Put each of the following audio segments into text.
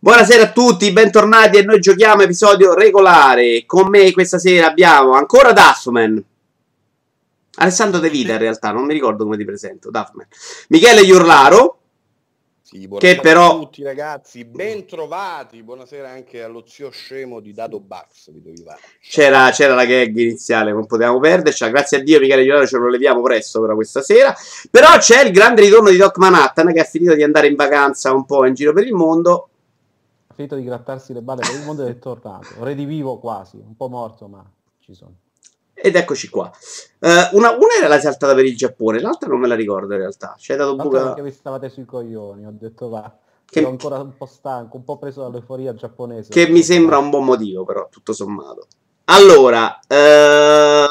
Buonasera a tutti, bentornati e noi giochiamo episodio regolare. Con me questa sera abbiamo ancora Duffman. Alessandro De Vita in realtà, non mi ricordo come ti presento, Duffman. Michele Iurlaro. Sì, che però... a tutti ragazzi, ben trovati, buonasera anche allo zio scemo di Dado Bax. C'era, c'era, la gag iniziale, non potevamo perderci. Grazie a Dio Michele Iurlaro ce lo leviamo presto però questa sera. Però c'è il grande ritorno di Doc Manhattan che ha finito di andare in vacanza un po' in giro per il mondo finito di grattarsi le balle per il mondo ed è tornato. Redivivo quasi, un po' morto, ma ci sono. Ed eccoci qua. Uh, una, una, era la saltata per il Giappone, l'altra non me la ricordo in realtà. C'è dato un buca... perché vi stavate sui coglioni, ho detto va. Che... Ero ancora un po' stanco, un po' preso dall'euforia giapponese. Che mi sembra un buon motivo, però, tutto sommato. Allora, eh,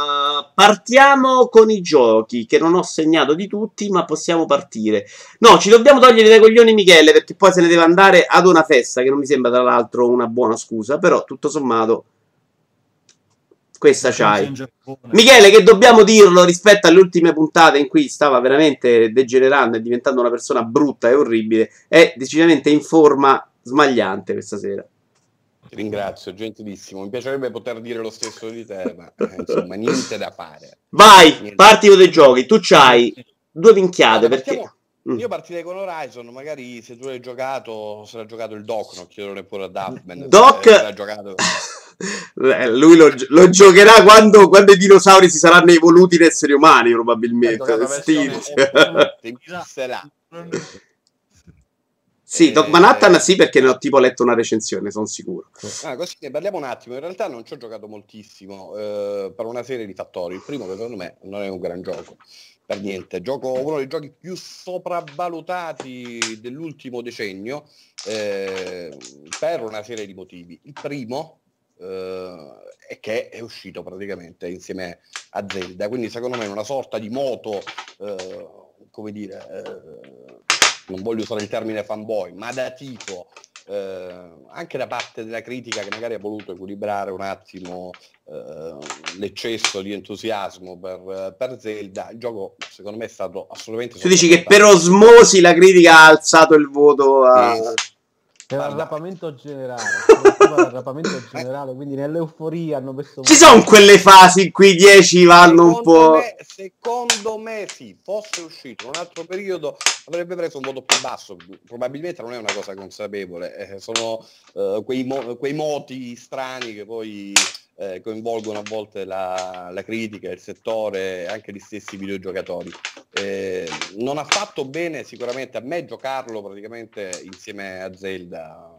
partiamo con i giochi che non ho segnato di tutti, ma possiamo partire. No, ci dobbiamo togliere dai coglioni Michele perché poi se ne deve andare ad una festa, che non mi sembra tra l'altro una buona scusa, però tutto sommato questa c'hai. Michele, che dobbiamo dirlo rispetto alle ultime puntate in cui stava veramente degenerando e diventando una persona brutta e orribile, è decisamente in forma smagliante questa sera. Ti ringrazio, gentilissimo. Mi piacerebbe poter dire lo stesso di te, ma eh, insomma, niente da fare. Vai, niente. parti dei giochi. Tu c'hai due minchiate perché... Partiamo... Mm. Io partirei con Horizon, magari se tu l'hai giocato, se l'ha giocato il Doc, non chiedo neppure a Duffman. Doc... Se giocato... Eh, lui lo, lo giocherà quando, quando, i dinosauri si saranno evoluti in esseri umani, probabilmente. Steve. Sì, Doc Manhattan eh, sì, perché ne ho tipo letto una recensione, sono sicuro. Ah, così ne parliamo un attimo. In realtà non ci ho giocato moltissimo eh, per una serie di fattori. Il primo, secondo me, non è un gran gioco. Per niente. Gioco uno dei giochi più sopravvalutati dell'ultimo decennio eh, per una serie di motivi. Il primo eh, è che è uscito praticamente insieme a Zelda. Quindi secondo me è una sorta di moto, eh, come dire eh, non voglio usare il termine fanboy, ma da tipo, eh, anche da parte della critica che magari ha voluto equilibrare un attimo eh, l'eccesso di entusiasmo per, per, Zelda, il gioco secondo me è stato assolutamente... Tu dici che per osmosi la critica ha alzato il voto a... Eh, per l'arrapamento generale, l'arrapamento generale, quindi nell'euforia hanno messo... Ci sono quelle fasi in cui i 10 vanno secondo un po'... Me, secondo me sì, fosse uscito in un altro periodo avrebbe preso un voto più basso, probabilmente non è una cosa consapevole, eh, sono eh, quei, mo- quei moti strani che poi eh, coinvolgono a volte la, la, critica, il settore, anche gli stessi videogiocatori. Eh, non ha fatto bene sicuramente a me giocarlo praticamente insieme a Zelda,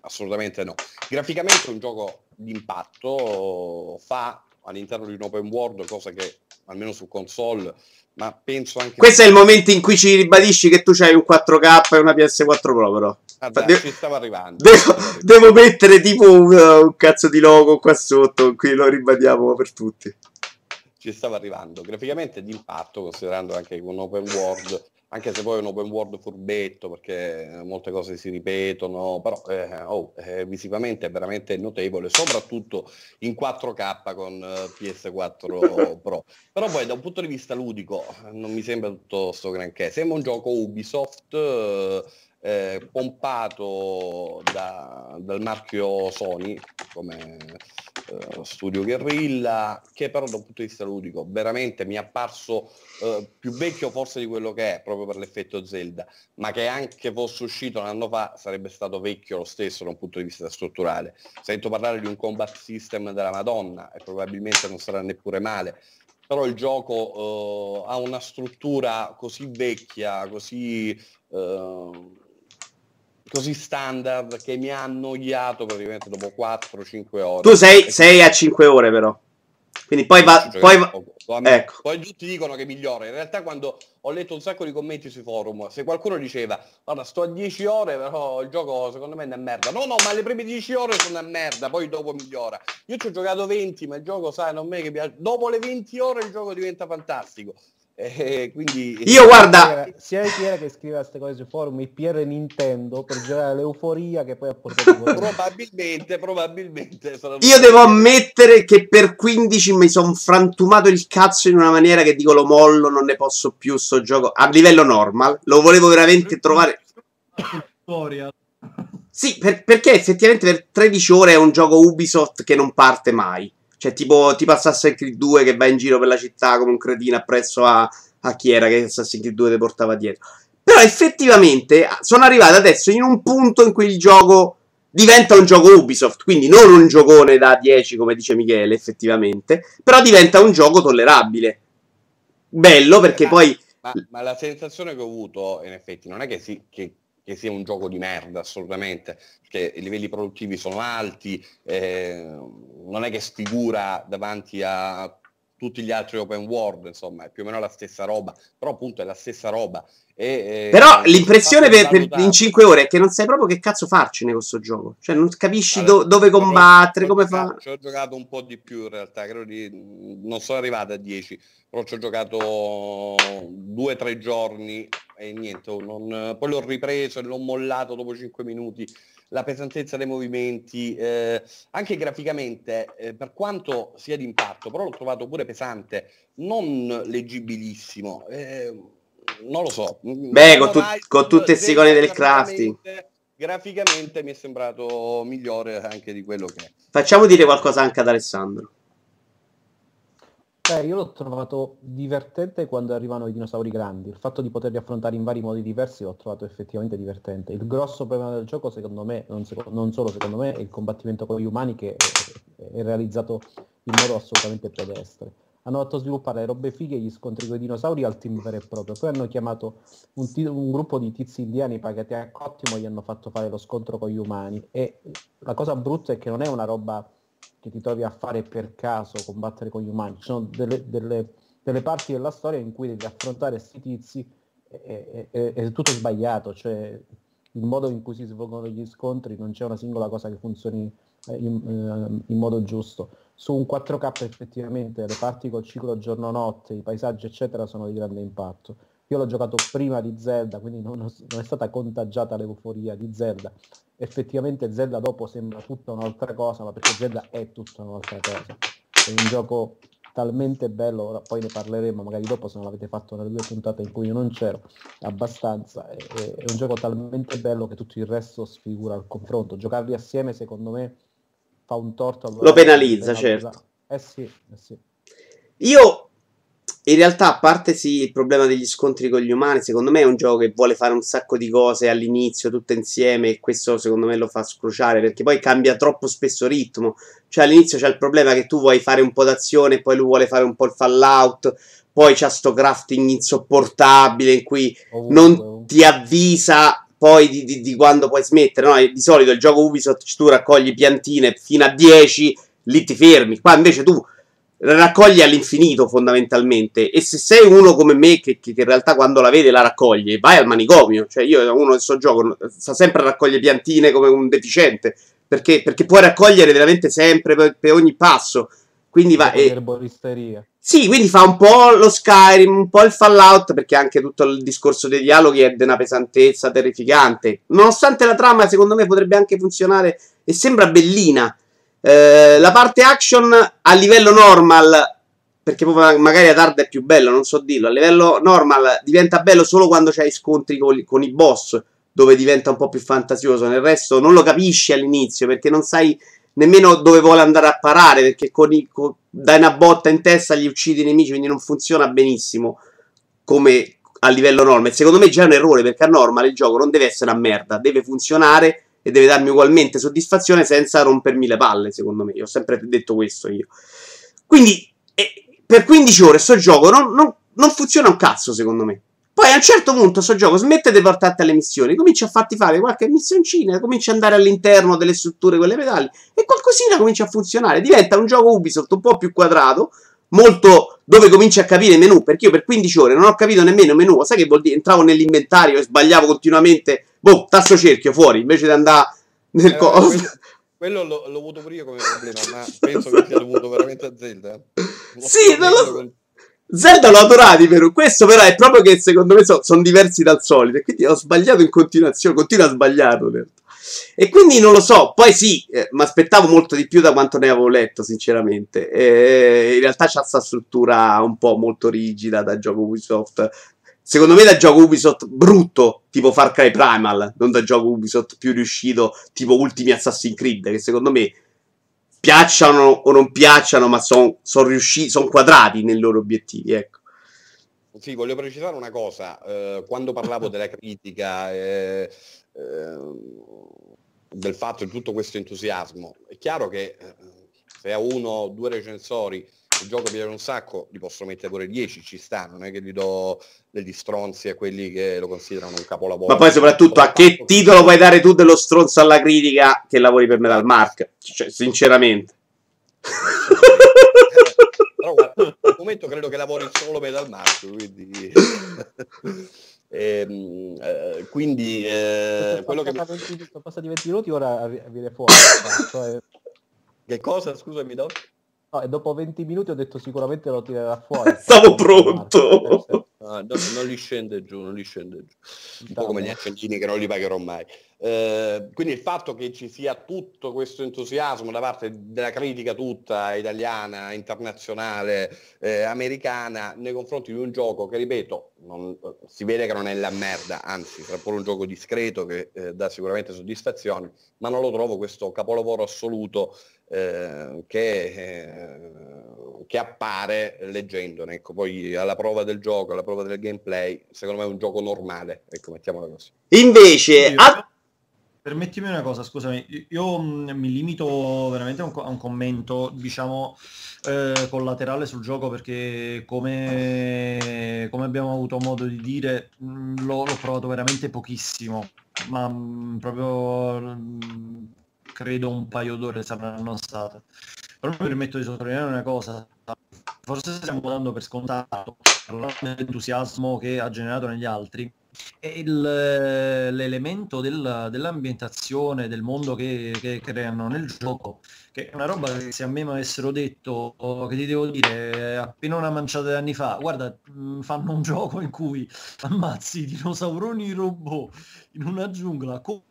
assolutamente no. Graficamente è un gioco di impatto, fa all'interno di un open world, cosa che almeno su console ma penso anche... Questo è il momento in cui ci ribadisci che tu hai un 4K e una PS4 Pro, però. Dai, devo, ci stavo arrivando. Devo, devo mettere tipo un, un, cazzo di logo qua sotto, qui lo ribadiamo per tutti. Ci stava arrivando. Graficamente d'impatto, considerando anche un open world anche se poi è un open world furbetto perché molte cose si ripetono, però eh, oh, eh, visivamente è veramente notevole, soprattutto in 4K con eh, PS4 Pro. Però poi da un punto di vista ludico non mi sembra tutto sto granché, sembra un gioco Ubisoft eh, eh, pompato da, dal marchio Sony come eh, studio Guerrilla, che però da un punto di vista ludico veramente mi è apparso eh, più vecchio forse di quello che è, proprio per l'effetto Zelda, ma che anche fosse uscito un anno fa sarebbe stato vecchio lo stesso da un punto di vista strutturale. Sento parlare di un combat system della Madonna e probabilmente non sarà neppure male, però il gioco uh, ha una struttura così vecchia, così uh, così standard che mi ha annoiato praticamente dopo 4-5 ore. Tu sei, sei a 5 ore però. Quindi poi va... Poi, va... Ecco. poi tutti dicono che migliora. In realtà quando ho letto un sacco di commenti sui forum, se qualcuno diceva guarda sto a 10 ore però il gioco secondo me è una merda. No, no, ma le prime 10 ore sono una merda, poi dopo migliora. Io ci ho giocato 20, ma il gioco sai, non me che piace. Dopo le 20 ore il gioco diventa fantastico. Eh, quindi io guarda sia il PR che scrive queste cose sui forum il PR Nintendo per generare l'euforia che poi ha portato probabilmente probabilmente io devo ammettere che per 15 mi sono frantumato il cazzo in una maniera che dico lo mollo non ne posso più sto gioco. A livello normal lo volevo veramente trovare. Sì, per- perché effettivamente per 13 ore è un gioco Ubisoft che non parte mai. Cioè, tipo, tipo Assassin's Creed 2 che va in giro per la città come un cretino appresso a, a chi era che Assassin's Creed 2 ti portava dietro. Però effettivamente sono arrivato adesso in un punto in cui il gioco diventa un gioco Ubisoft, quindi non un giocone da 10 come dice Michele, effettivamente, però diventa un gioco tollerabile. Bello perché ma, poi... Ma, ma, la sensazione che ho avuto, in effetti, non è che, si, che che sia un gioco di merda assolutamente, perché i livelli produttivi sono alti, eh, non è che sfigura davanti a tutti gli altri open world, insomma, è più o meno la stessa roba, però appunto è la stessa roba. E, però l'impressione per, per, in 5 ore è che non sai proprio che cazzo farcene con questo gioco, cioè non capisci allora, do, dove combattere, come fare. Ci ho giocato un po' di più in realtà, credo di, non sono arrivato a 10, però ci ho giocato 2-3 giorni e niente, non, poi l'ho ripreso e l'ho mollato dopo 5 minuti. La pesantezza dei movimenti, eh, anche graficamente, eh, per quanto sia d'impatto, però l'ho trovato pure pesante, non leggibilissimo. Eh, non lo so. Beh, con, tu, con tutte queste icone del crafting. Graficamente mi è sembrato migliore anche di quello che è. Facciamo dire qualcosa anche ad Alessandro. Beh, io l'ho trovato divertente quando arrivano i dinosauri grandi. Il fatto di poterli affrontare in vari modi diversi l'ho trovato effettivamente divertente. Il grosso problema del gioco, secondo me, non, seco- non solo secondo me, è il combattimento con gli umani che è, realizzato in modo assolutamente pedestre. Hanno fatto sviluppare robe fighe gli scontri con i dinosauri al team vero e proprio. Poi hanno chiamato un, t- un gruppo di tizi indiani pagati a cottimo e gli hanno fatto fare lo scontro con gli umani. E la cosa brutta è che non è una roba che ti trovi a fare per caso combattere con gli umani. Ci sono delle, delle, delle parti della storia in cui devi affrontare questi tizi e è tutto sbagliato, cioè il modo in cui si svolgono gli scontri non c'è una singola cosa che funzioni eh, in, eh, in modo giusto. Su un 4K effettivamente le parti col ciclo giorno-notte, i paesaggi eccetera sono di grande impatto. Io l'ho giocato prima di Zelda, quindi non, non è stata contagiata l'euforia di Zelda, effettivamente Zelda dopo sembra tutta un'altra cosa, ma perché Zelda è tutta un'altra cosa. È un gioco talmente bello, ora poi ne parleremo magari dopo se non l'avete fatto nelle due puntate in cui io non c'ero, abbastanza, è, è un gioco talmente bello che tutto il resto sfigura il confronto. Giocarli assieme secondo me fa un torto. Lo penalizza, certo. Eh sì, eh sì. Io in realtà, a parte sì il problema degli scontri con gli umani, secondo me è un gioco che vuole fare un sacco di cose all'inizio, tutte insieme, e questo secondo me lo fa scrociare, perché poi cambia troppo spesso ritmo. Cioè all'inizio c'è il problema che tu vuoi fare un po' d'azione, poi lui vuole fare un po' il fallout, poi c'è sto crafting insopportabile in cui non ti avvisa poi di, di, di quando puoi smettere. No? Di solito il gioco Ubisoft tu raccogli piantine fino a 10, lì ti fermi. Qua invece tu raccoglie all'infinito fondamentalmente. E se sei uno come me che, che, in realtà quando la vede la raccoglie vai al manicomio. Cioè io uno del suo gioco sta sempre a raccogliere piantine come un deficiente perché, perché puoi raccogliere veramente sempre per, per ogni passo. Quindi va e, sì quindi fa un po' lo Skyrim un po' il Fallout perché anche tutto il discorso dei dialoghi è di una pesantezza terrificante. Nonostante la trama secondo me potrebbe anche funzionare e sembra bellina eh, la parte action a livello normal, perché magari ad hard è più bello, non so dirlo, a livello normal diventa bello solo quando c'hai scontri con, con i boss, dove diventa un po' più fantasioso. Nel resto non lo capisci all'inizio, perché non sai nemmeno dove vuole andare a parare, perché con i, con, dai una botta in testa gli uccidi i nemici, quindi non funziona benissimo come a livello normal. Secondo me già un errore, perché a normal il gioco non deve essere una merda, deve funzionare e deve darmi ugualmente soddisfazione senza rompermi le palle, secondo me. Io ho sempre detto questo io. Quindi, eh, per 15 ore sto gioco non, non, non, funziona un cazzo, secondo me. Poi a un certo punto sto gioco smette di portarti alle missioni, comincia a farti fare qualche missioncina, comincia ad andare all'interno delle strutture, quelle pedali, e qualcosina comincia a funzionare. Diventa un gioco Ubisoft un po' più quadrato, molto dove cominci a capire menu, perché io per 15 ore non ho capito nemmeno menu, sai che vuol dire? Entravo nell'inventario e sbagliavo continuamente boh, tasto cerchio fuori, invece di andare nel eh, coso. Quello, quello l'ho, l'ho, avuto pure io come problema, ma penso che sia dovuto veramente a Zelda. L'ho sì, non lo so. Zelda l'ho adorato, però questo però è proprio che secondo me so, sono diversi dal solito e quindi ho sbagliato in continuazione, continuo a sbagliarlo. E quindi non lo so, poi sì, eh, mi aspettavo molto di più da quanto ne avevo letto, sinceramente. E in realtà c'ha questa struttura un po' molto rigida da gioco Ubisoft Secondo me da gioco Ubisoft brutto, tipo Far Cry Primal, non da gioco Ubisoft più riuscito, tipo ultimi Assassin's Creed, che secondo me piacciono o non piacciono, ma sono son riusciti, sono quadrati nei loro obiettivi, ecco. Sì, voglio precisare una cosa, eh, quando parlavo della critica eh, eh, del fatto di tutto questo entusiasmo, è chiaro che eh, se a uno o due recensori il gioco piace un sacco, li posso mettere pure 10, ci sta, non è che gli do degli stronzi a quelli che lo considerano un capolavoro. Ma poi soprattutto a che titolo puoi dare tu dello stronzo alla critica che lavori per Metal Mark? Cioè, sinceramente. Però guarda, al momento credo che lavori solo Metal Mark, quindi... Ehm, eh, quindi eh, quello che... 20, sono passati 20 minuti, ora viene fuori. cioè... Che cosa, scusami, Doc? No, e dopo 20 minuti ho detto sicuramente lo tirerà fuori. Stavo pronto. Ah, no, non li scende giù, non li scende giù. Un po' come gli accendini che non li pagherò mai. Eh, quindi il fatto che ci sia tutto questo entusiasmo da parte della critica tutta italiana, internazionale, eh, americana, nei confronti di un gioco che, ripeto, non, si vede che non è la merda, anzi, è pure un gioco discreto che eh, dà sicuramente soddisfazioni, ma non lo trovo questo capolavoro assoluto eh, che, eh, che, appare leggendone. Ecco, poi alla prova del gioco, alla prova del gameplay, secondo me è un gioco normale, ecco, mettiamola così. Invece, a... Permettimi una cosa, scusami, io mm, mi limito veramente a un, a un commento, diciamo, eh, collaterale sul gioco perché come, come, abbiamo avuto modo di dire mm, l'ho, l'ho, provato veramente pochissimo, ma mh, mm, proprio mh, credo un paio d'ore saranno state. Però mi permetto di sottolineare una cosa, forse stiamo dando per scontato l'entusiasmo che ha generato negli altri, l'elemento del, dell'ambientazione, del mondo che, che, creano nel gioco, che è una roba che se a me mi avessero detto, che ti devo dire, appena una manciata di anni fa, guarda, mm, fanno un gioco in cui ammazzi dinosauroni robot in una giungla con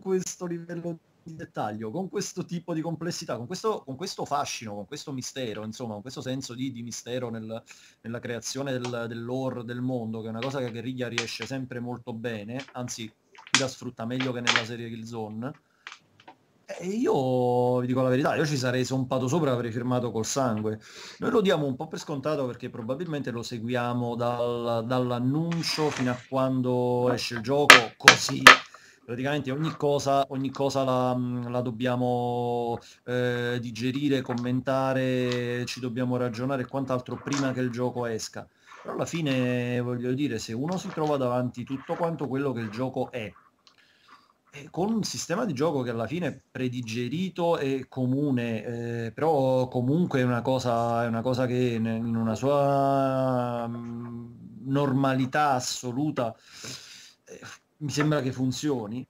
questo livello di dettaglio, con questo tipo di complessità, con questo, con questo fascino, con questo mistero, insomma, con questo senso di, di mistero nel, nella creazione del, dell'ore del mondo, che è una cosa che Guerriglia riesce sempre molto bene, anzi la sfrutta meglio che nella serie Killzone. E io vi dico la verità, io ci sarei zompato sopra avrei firmato col sangue. Noi lo diamo un po' per scontato perché probabilmente lo seguiamo dal, dall'annuncio fino a quando esce il gioco così praticamente ogni cosa, ogni cosa la, la dobbiamo eh, digerire, commentare, ci dobbiamo ragionare e quant'altro prima che il gioco esca. Però alla fine voglio dire, se uno si trova davanti tutto quanto quello che il gioco è, con un sistema di gioco che alla fine è predigerito e comune, eh, però comunque è una cosa, è una cosa che in una sua normalità assoluta eh, mi sembra che funzioni.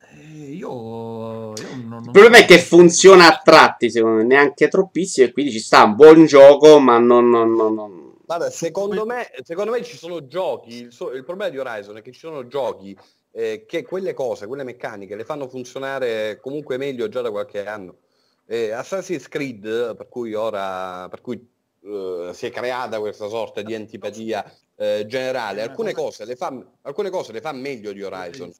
Eh, io, io non, Il problema è che funziona a tratti, secondo me, neanche troppissimo, e quindi ci sta un buon gioco, ma non... non, non... Vabbè, secondo me, secondo me ci sono giochi, il, so, il, problema di Horizon è che ci sono giochi eh, che quelle cose, quelle meccaniche, le fanno funzionare comunque meglio già da qualche anno. Eh, Assassin's Creed, per cui ora, per cui uh, si è creata questa sorta di antipatia eh, generale, alcune cose, le fa, alcune cose le fa meglio di Horizon.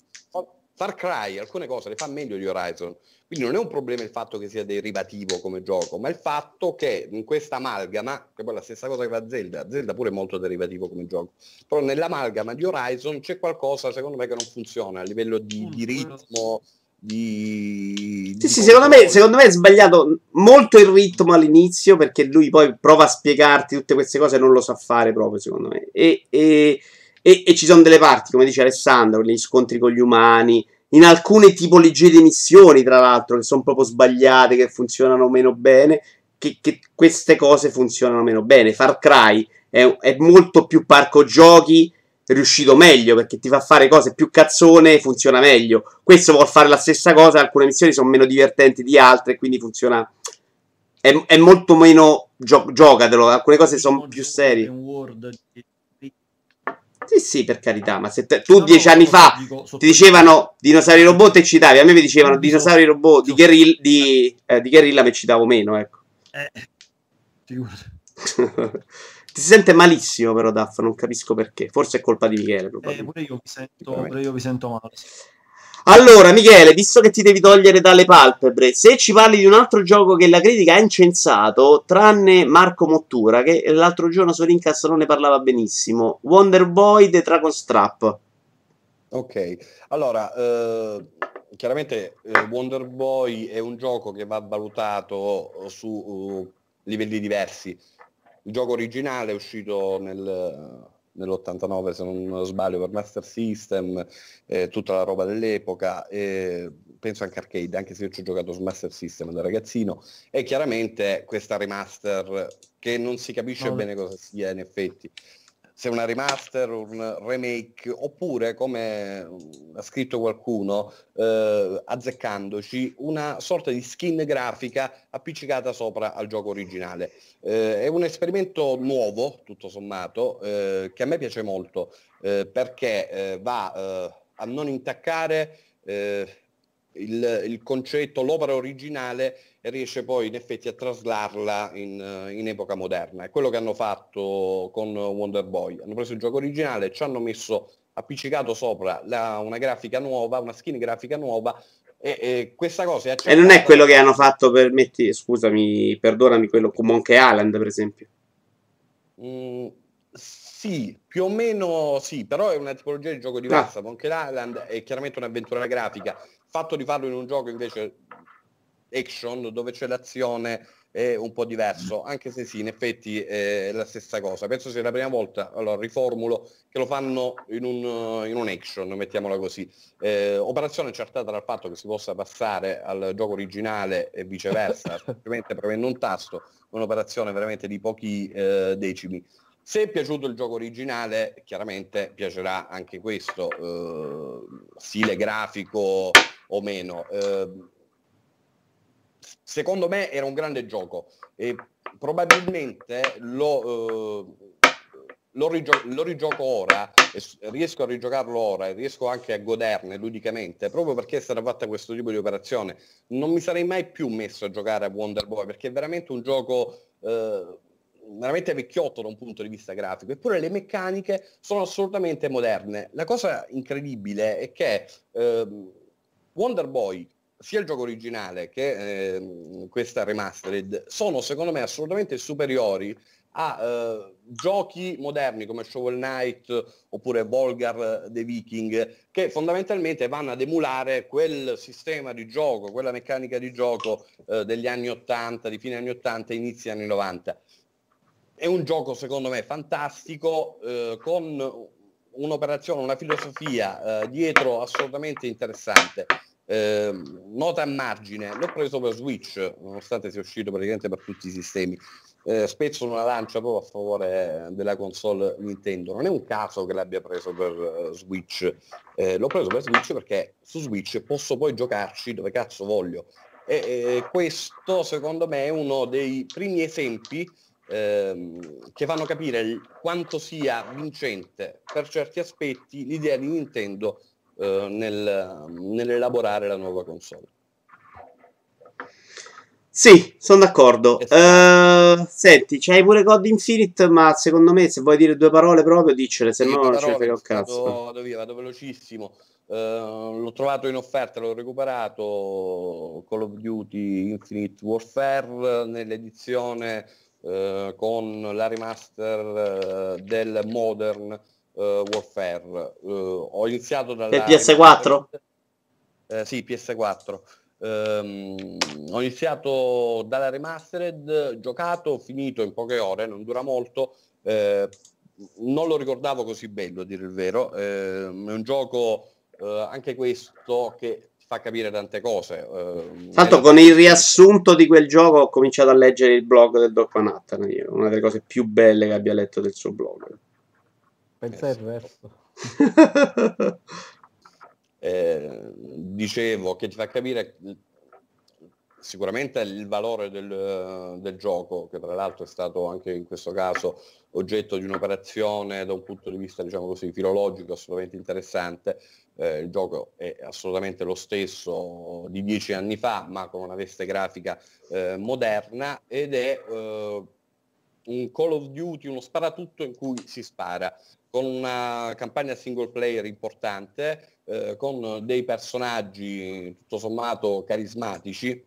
Far Cry, alcune cose le fa meglio di Horizon. Quindi non è un problema il fatto che sia derivativo come gioco, ma il fatto che in questa amalgama, che poi è la stessa cosa che fa Zelda, Zelda pure è molto derivativo come gioco, però nell'amalgama di Horizon c'è qualcosa secondo me che non funziona a livello di, di ritmo, di... Sì, di sì, secondo me, secondo me, è sbagliato molto il ritmo all'inizio perché lui poi prova a spiegarti tutte queste cose e non lo sa fare proprio, secondo me. E, e, e, e ci sono delle parti, come dice Alessandro, negli scontri con gli umani, in alcune tipologie di missioni, tra l'altro, che sono proprio sbagliate, che funzionano meno bene, che, che queste cose funzionano meno bene. Far Cry è, è molto più parco giochi riuscito meglio perché ti fa fare cose più cazzone e funziona meglio. Questo vuol fare la stessa cosa, alcune missioni sono meno divertenti di altre, quindi funziona. È, è molto meno gio- giocatelo, alcune cose sono più serie. Sì, sì, per carità, ma se te, tu no, dieci no, anni fa dico, ti dicevano dinosauri robot e citavi, a me mi dicevano dinosauri robot di, guerrilla, di, eh, di guerrilla mi citavo meno, ecco. Eh, Ti sente malissimo però Daff, non capisco perché. Forse è colpa di Michele. Eh, pure, io sento, pure io mi sento male. Allora, Michele, visto che ti devi togliere dalle palpebre, se ci parli di un altro gioco che la critica ha incensato, tranne Marco Mottura, che l'altro giorno su Rincast non ne parlava benissimo, Wonder Boy The Dragon Strap. Ok, allora, eh, chiaramente eh, Wonder Boy è un gioco che va valutato su uh, livelli diversi. Il gioco originale è uscito nel nell'89 se non sbaglio per Master System, eh, tutta la roba dell'epoca, eh, penso anche arcade, anche se io ci ho giocato su Master System da ragazzino, e chiaramente questa remaster che non si capisce no. bene cosa sia in effetti se una remaster, un remake, oppure, come ha scritto qualcuno, eh, azzeccandoci, una sorta di skin grafica appiccicata sopra al gioco originale. Eh, è un esperimento nuovo, tutto sommato, eh, che a me piace molto, eh, perché eh, va eh, a non intaccare il, il concetto, l'opera originale e riesce poi in effetti a traslarla in, in, epoca moderna. È quello che hanno fatto con Wonder Boy. Hanno preso il gioco originale, ci hanno messo appiccicato sopra la, una grafica nuova, una skin grafica nuova e, e questa cosa è E non è quello che hanno fatto per metti, scusami, perdonami, quello con Monkey Island per esempio. Mm, sì, più o meno sì, però è una tipologia di gioco diversa. Ah. Monkey Island è chiaramente un'avventura grafica fatto di farlo in un gioco invece action dove c'è l'azione è un po' diverso, anche se sì, in effetti è la stessa cosa. Penso sia la prima volta, allora riformulo, che lo fanno in un, in un action, mettiamola così. Eh, operazione accertata dal fatto che si possa passare al gioco originale e viceversa, semplicemente premendo un tasto, un'operazione veramente di pochi eh, decimi. Se è piaciuto il gioco originale, chiaramente piacerà anche questo, eh, stile grafico o meno. Eh, secondo me era un grande gioco e probabilmente lo, eh, lo, rigio- lo rigioco ora, riesco a rigiocarlo ora e riesco anche a goderne ludicamente, proprio perché stata fatta questo tipo di operazione. Non mi sarei mai più messo a giocare a Wonder Boy perché è veramente un gioco... Eh, veramente vecchiotto da un punto di vista grafico, eppure le meccaniche sono assolutamente moderne. La cosa incredibile è che eh, Wonder Boy, sia il gioco originale che eh, questa remastered, sono secondo me assolutamente superiori a eh, giochi moderni come Shovel Knight oppure Volgar The Viking che fondamentalmente vanno ad emulare quel sistema di gioco, quella meccanica di gioco eh, degli anni 80, di fine anni 80 e inizi anni 90 è un gioco secondo me fantastico eh, con un'operazione, una filosofia eh, dietro assolutamente interessante. Eh, nota a margine, l'ho preso per Switch, nonostante sia uscito praticamente per tutti i sistemi. Eh, spezzo una lancia proprio a favore della console Nintendo. Non è un caso che l'abbia preso per uh, Switch, eh, l'ho preso per Switch perché su Switch posso poi giocarci dove cazzo voglio. E, e questo secondo me è uno dei primi esempi ehm, che fanno capire quanto sia vincente per certi aspetti l'idea di Nintendo eh, nel, nell'elaborare la nuova console. Sì, sono d'accordo. Uh, senti, c'hai pure God Infinite, ma secondo me se vuoi dire due parole proprio, diccele, se no non ce ne frega un cazzo. Vado via, vado velocissimo. Uh, l'ho trovato in offerta, l'ho recuperato Call of Duty Infinite Warfare nell'edizione eh, con la remaster del Modern Warfare. ho iniziato dalla... PS4? sì, PS4. Um, ho iniziato dalla remastered, giocato, finito in poche ore, non dura molto. Eh, non lo ricordavo così bello, a dire il vero. Eh, è un gioco eh, anche questo che fa capire tante cose. Eh, Tanto con il riassunto di quel gioco ho cominciato a leggere il blog del Doc Manhattan, una delle cose più belle che abbia letto del suo blog. Pensa il resto. eh, dicevo che ti fa capire sicuramente il valore del, del, gioco, che tra l'altro è stato anche in questo caso oggetto di un'operazione da un punto di vista, diciamo così, filologico assolutamente interessante, eh, il gioco è assolutamente lo stesso di dieci anni fa, ma con una veste grafica eh, moderna ed è eh, un Call of Duty, uno sparatutto in cui si spara, con una campagna single player importante, eh, con dei personaggi tutto sommato carismatici,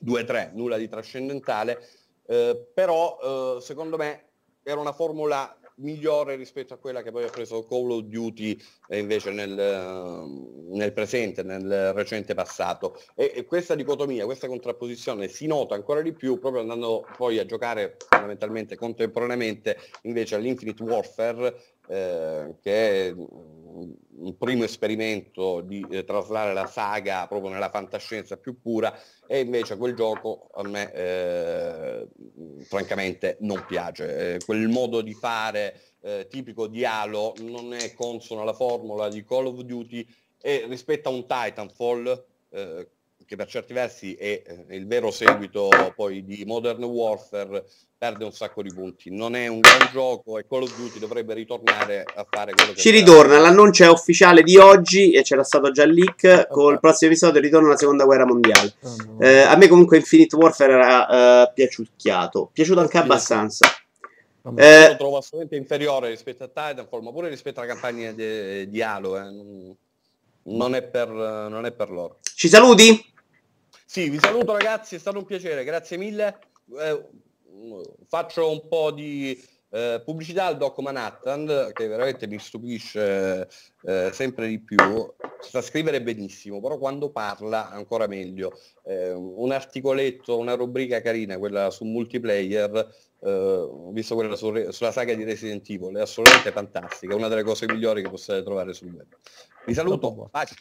due o tre, nulla di trascendentale, eh, però eh, secondo me era una formula migliore rispetto a quella che poi ha preso Call of Duty eh, invece nel, uh, nel, presente, nel recente passato. E, e, questa dicotomia, questa contrapposizione si nota ancora di più proprio andando poi a giocare fondamentalmente contemporaneamente invece all'Infinite Warfare, eh, che è un primo esperimento di eh, traslare la saga proprio nella fantascienza più pura e invece quel gioco a me eh, francamente non piace. Eh, quel modo di fare eh, tipico di Halo non è consono alla formula di Call of Duty e rispetto a un Titanfall eh, che per certi versi è eh, il vero seguito poi di Modern Warfare, perde un sacco di punti. Non è un gran gioco e Call of Duty dovrebbe ritornare a fare quello che... Ci ritorna, l'annuncio è ufficiale di oggi e c'era stato già il leak, eh, col prossimo episodio ritorna la seconda guerra mondiale. Oh, eh, a me comunque Infinite Warfare era eh, piaciucchiato, piaciuto anche abbastanza. Eh, lo trovo assolutamente inferiore rispetto a Titanfall, ma pure rispetto alla campagna di, di Halo. Eh. Non, è per, non è per loro. Ci saluti? Sì, vi saluto ragazzi, è stato un piacere, grazie mille. Eh, faccio un po' di eh, pubblicità al Doc Manhattan, che veramente mi stupisce eh, sempre di più. Sa scrivere benissimo, però quando parla ancora meglio. Eh, un articoletto, una rubrica carina, quella su multiplayer, eh, ho visto quella su, sulla saga di Resident Evil, è assolutamente fantastica, una delle cose migliori che possiate trovare sul web. Vi saluto, pace.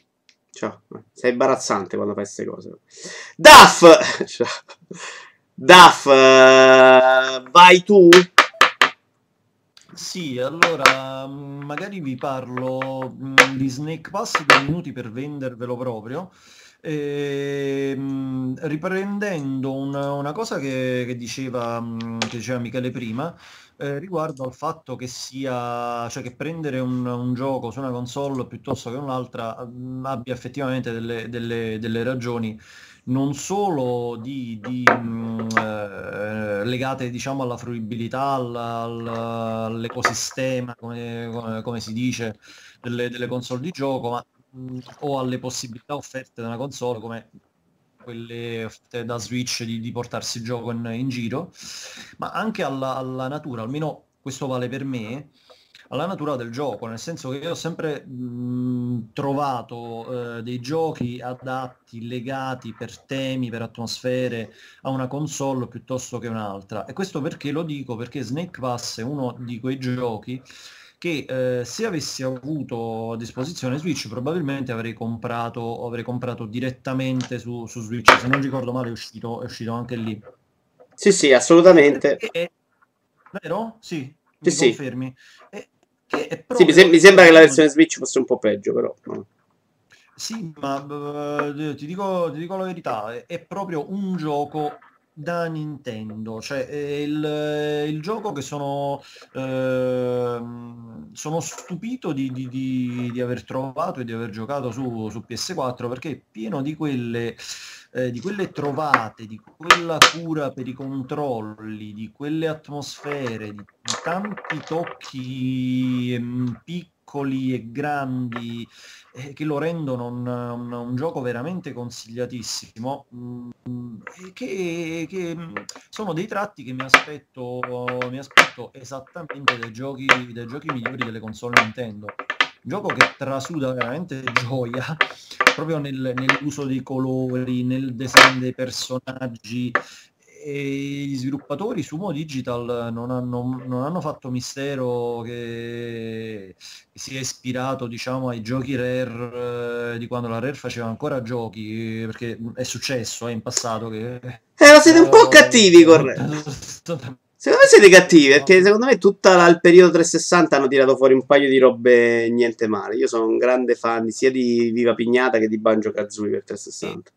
Ciao. Sei imbarazzante quando fai queste cose. Duff! Ciao. Duff, uh, vai tu? Sì, allora magari vi parlo di Snake Pass due minuti per vendervelo proprio. E, riprendendo una, una cosa che, che, diceva, che diceva Michele prima, eh, riguardo al fatto che sia, cioè che prendere un, un, gioco su una console piuttosto che un'altra mh, abbia effettivamente delle, delle, delle ragioni non solo di, di, mh, eh, legate diciamo alla fruibilità, al, al, all'ecosistema, come, come, come, si dice, delle, delle console di gioco, ma mh, o alle possibilità offerte da una console come quelle da Switch di, di portarsi il gioco in, in, giro, ma anche alla, alla, natura, almeno questo vale per me, alla natura del gioco, nel senso che io ho sempre mh, trovato eh, dei giochi adatti, legati per temi, per atmosfere a una console piuttosto che un'altra. E questo perché lo dico? Perché Snake Pass è uno di quei giochi che eh, se avessi avuto a disposizione Switch probabilmente avrei comprato, avrei comprato direttamente su, su, Switch, se non ricordo male è uscito, è uscito anche lì. Sì, sì, assolutamente. È, vero? Sì, mi sì, confermi. È, è sì, mi, sem- mi, sembra che la versione Switch fosse un po' peggio, però. Sì, ma uh, ti, dico, ti dico la verità, è proprio un gioco da Nintendo, cioè il, il gioco che sono, eh, sono stupito di, di, di, di, aver trovato e di aver giocato su, su PS4 perché è pieno di quelle, eh, di quelle trovate, di quella cura per i controlli, di quelle atmosfere, di, tanti tocchi eh, piccoli e grandi eh, che lo rendono un, un, un, gioco veramente consigliatissimo, mh, mm, che, che, sono dei tratti che mi aspetto, mi aspetto esattamente dai giochi, dai giochi migliori delle console Nintendo. Gioco che trasuda veramente gioia proprio nel, nell'uso dei colori, nel design dei personaggi, gli sviluppatori Sumo Digital non hanno, non hanno fatto mistero che, che si è ispirato diciamo, ai giochi Rare eh, di quando la Rare faceva ancora giochi, perché è successo eh, in passato che... Eh, ma siete un po' cattivi con Rare. Secondo me siete cattivi perché secondo me tutto il periodo 360 hanno tirato fuori un paio di robe niente male. Io sono un grande fan sia di Viva Pignata che di Banjo Kazooie per 360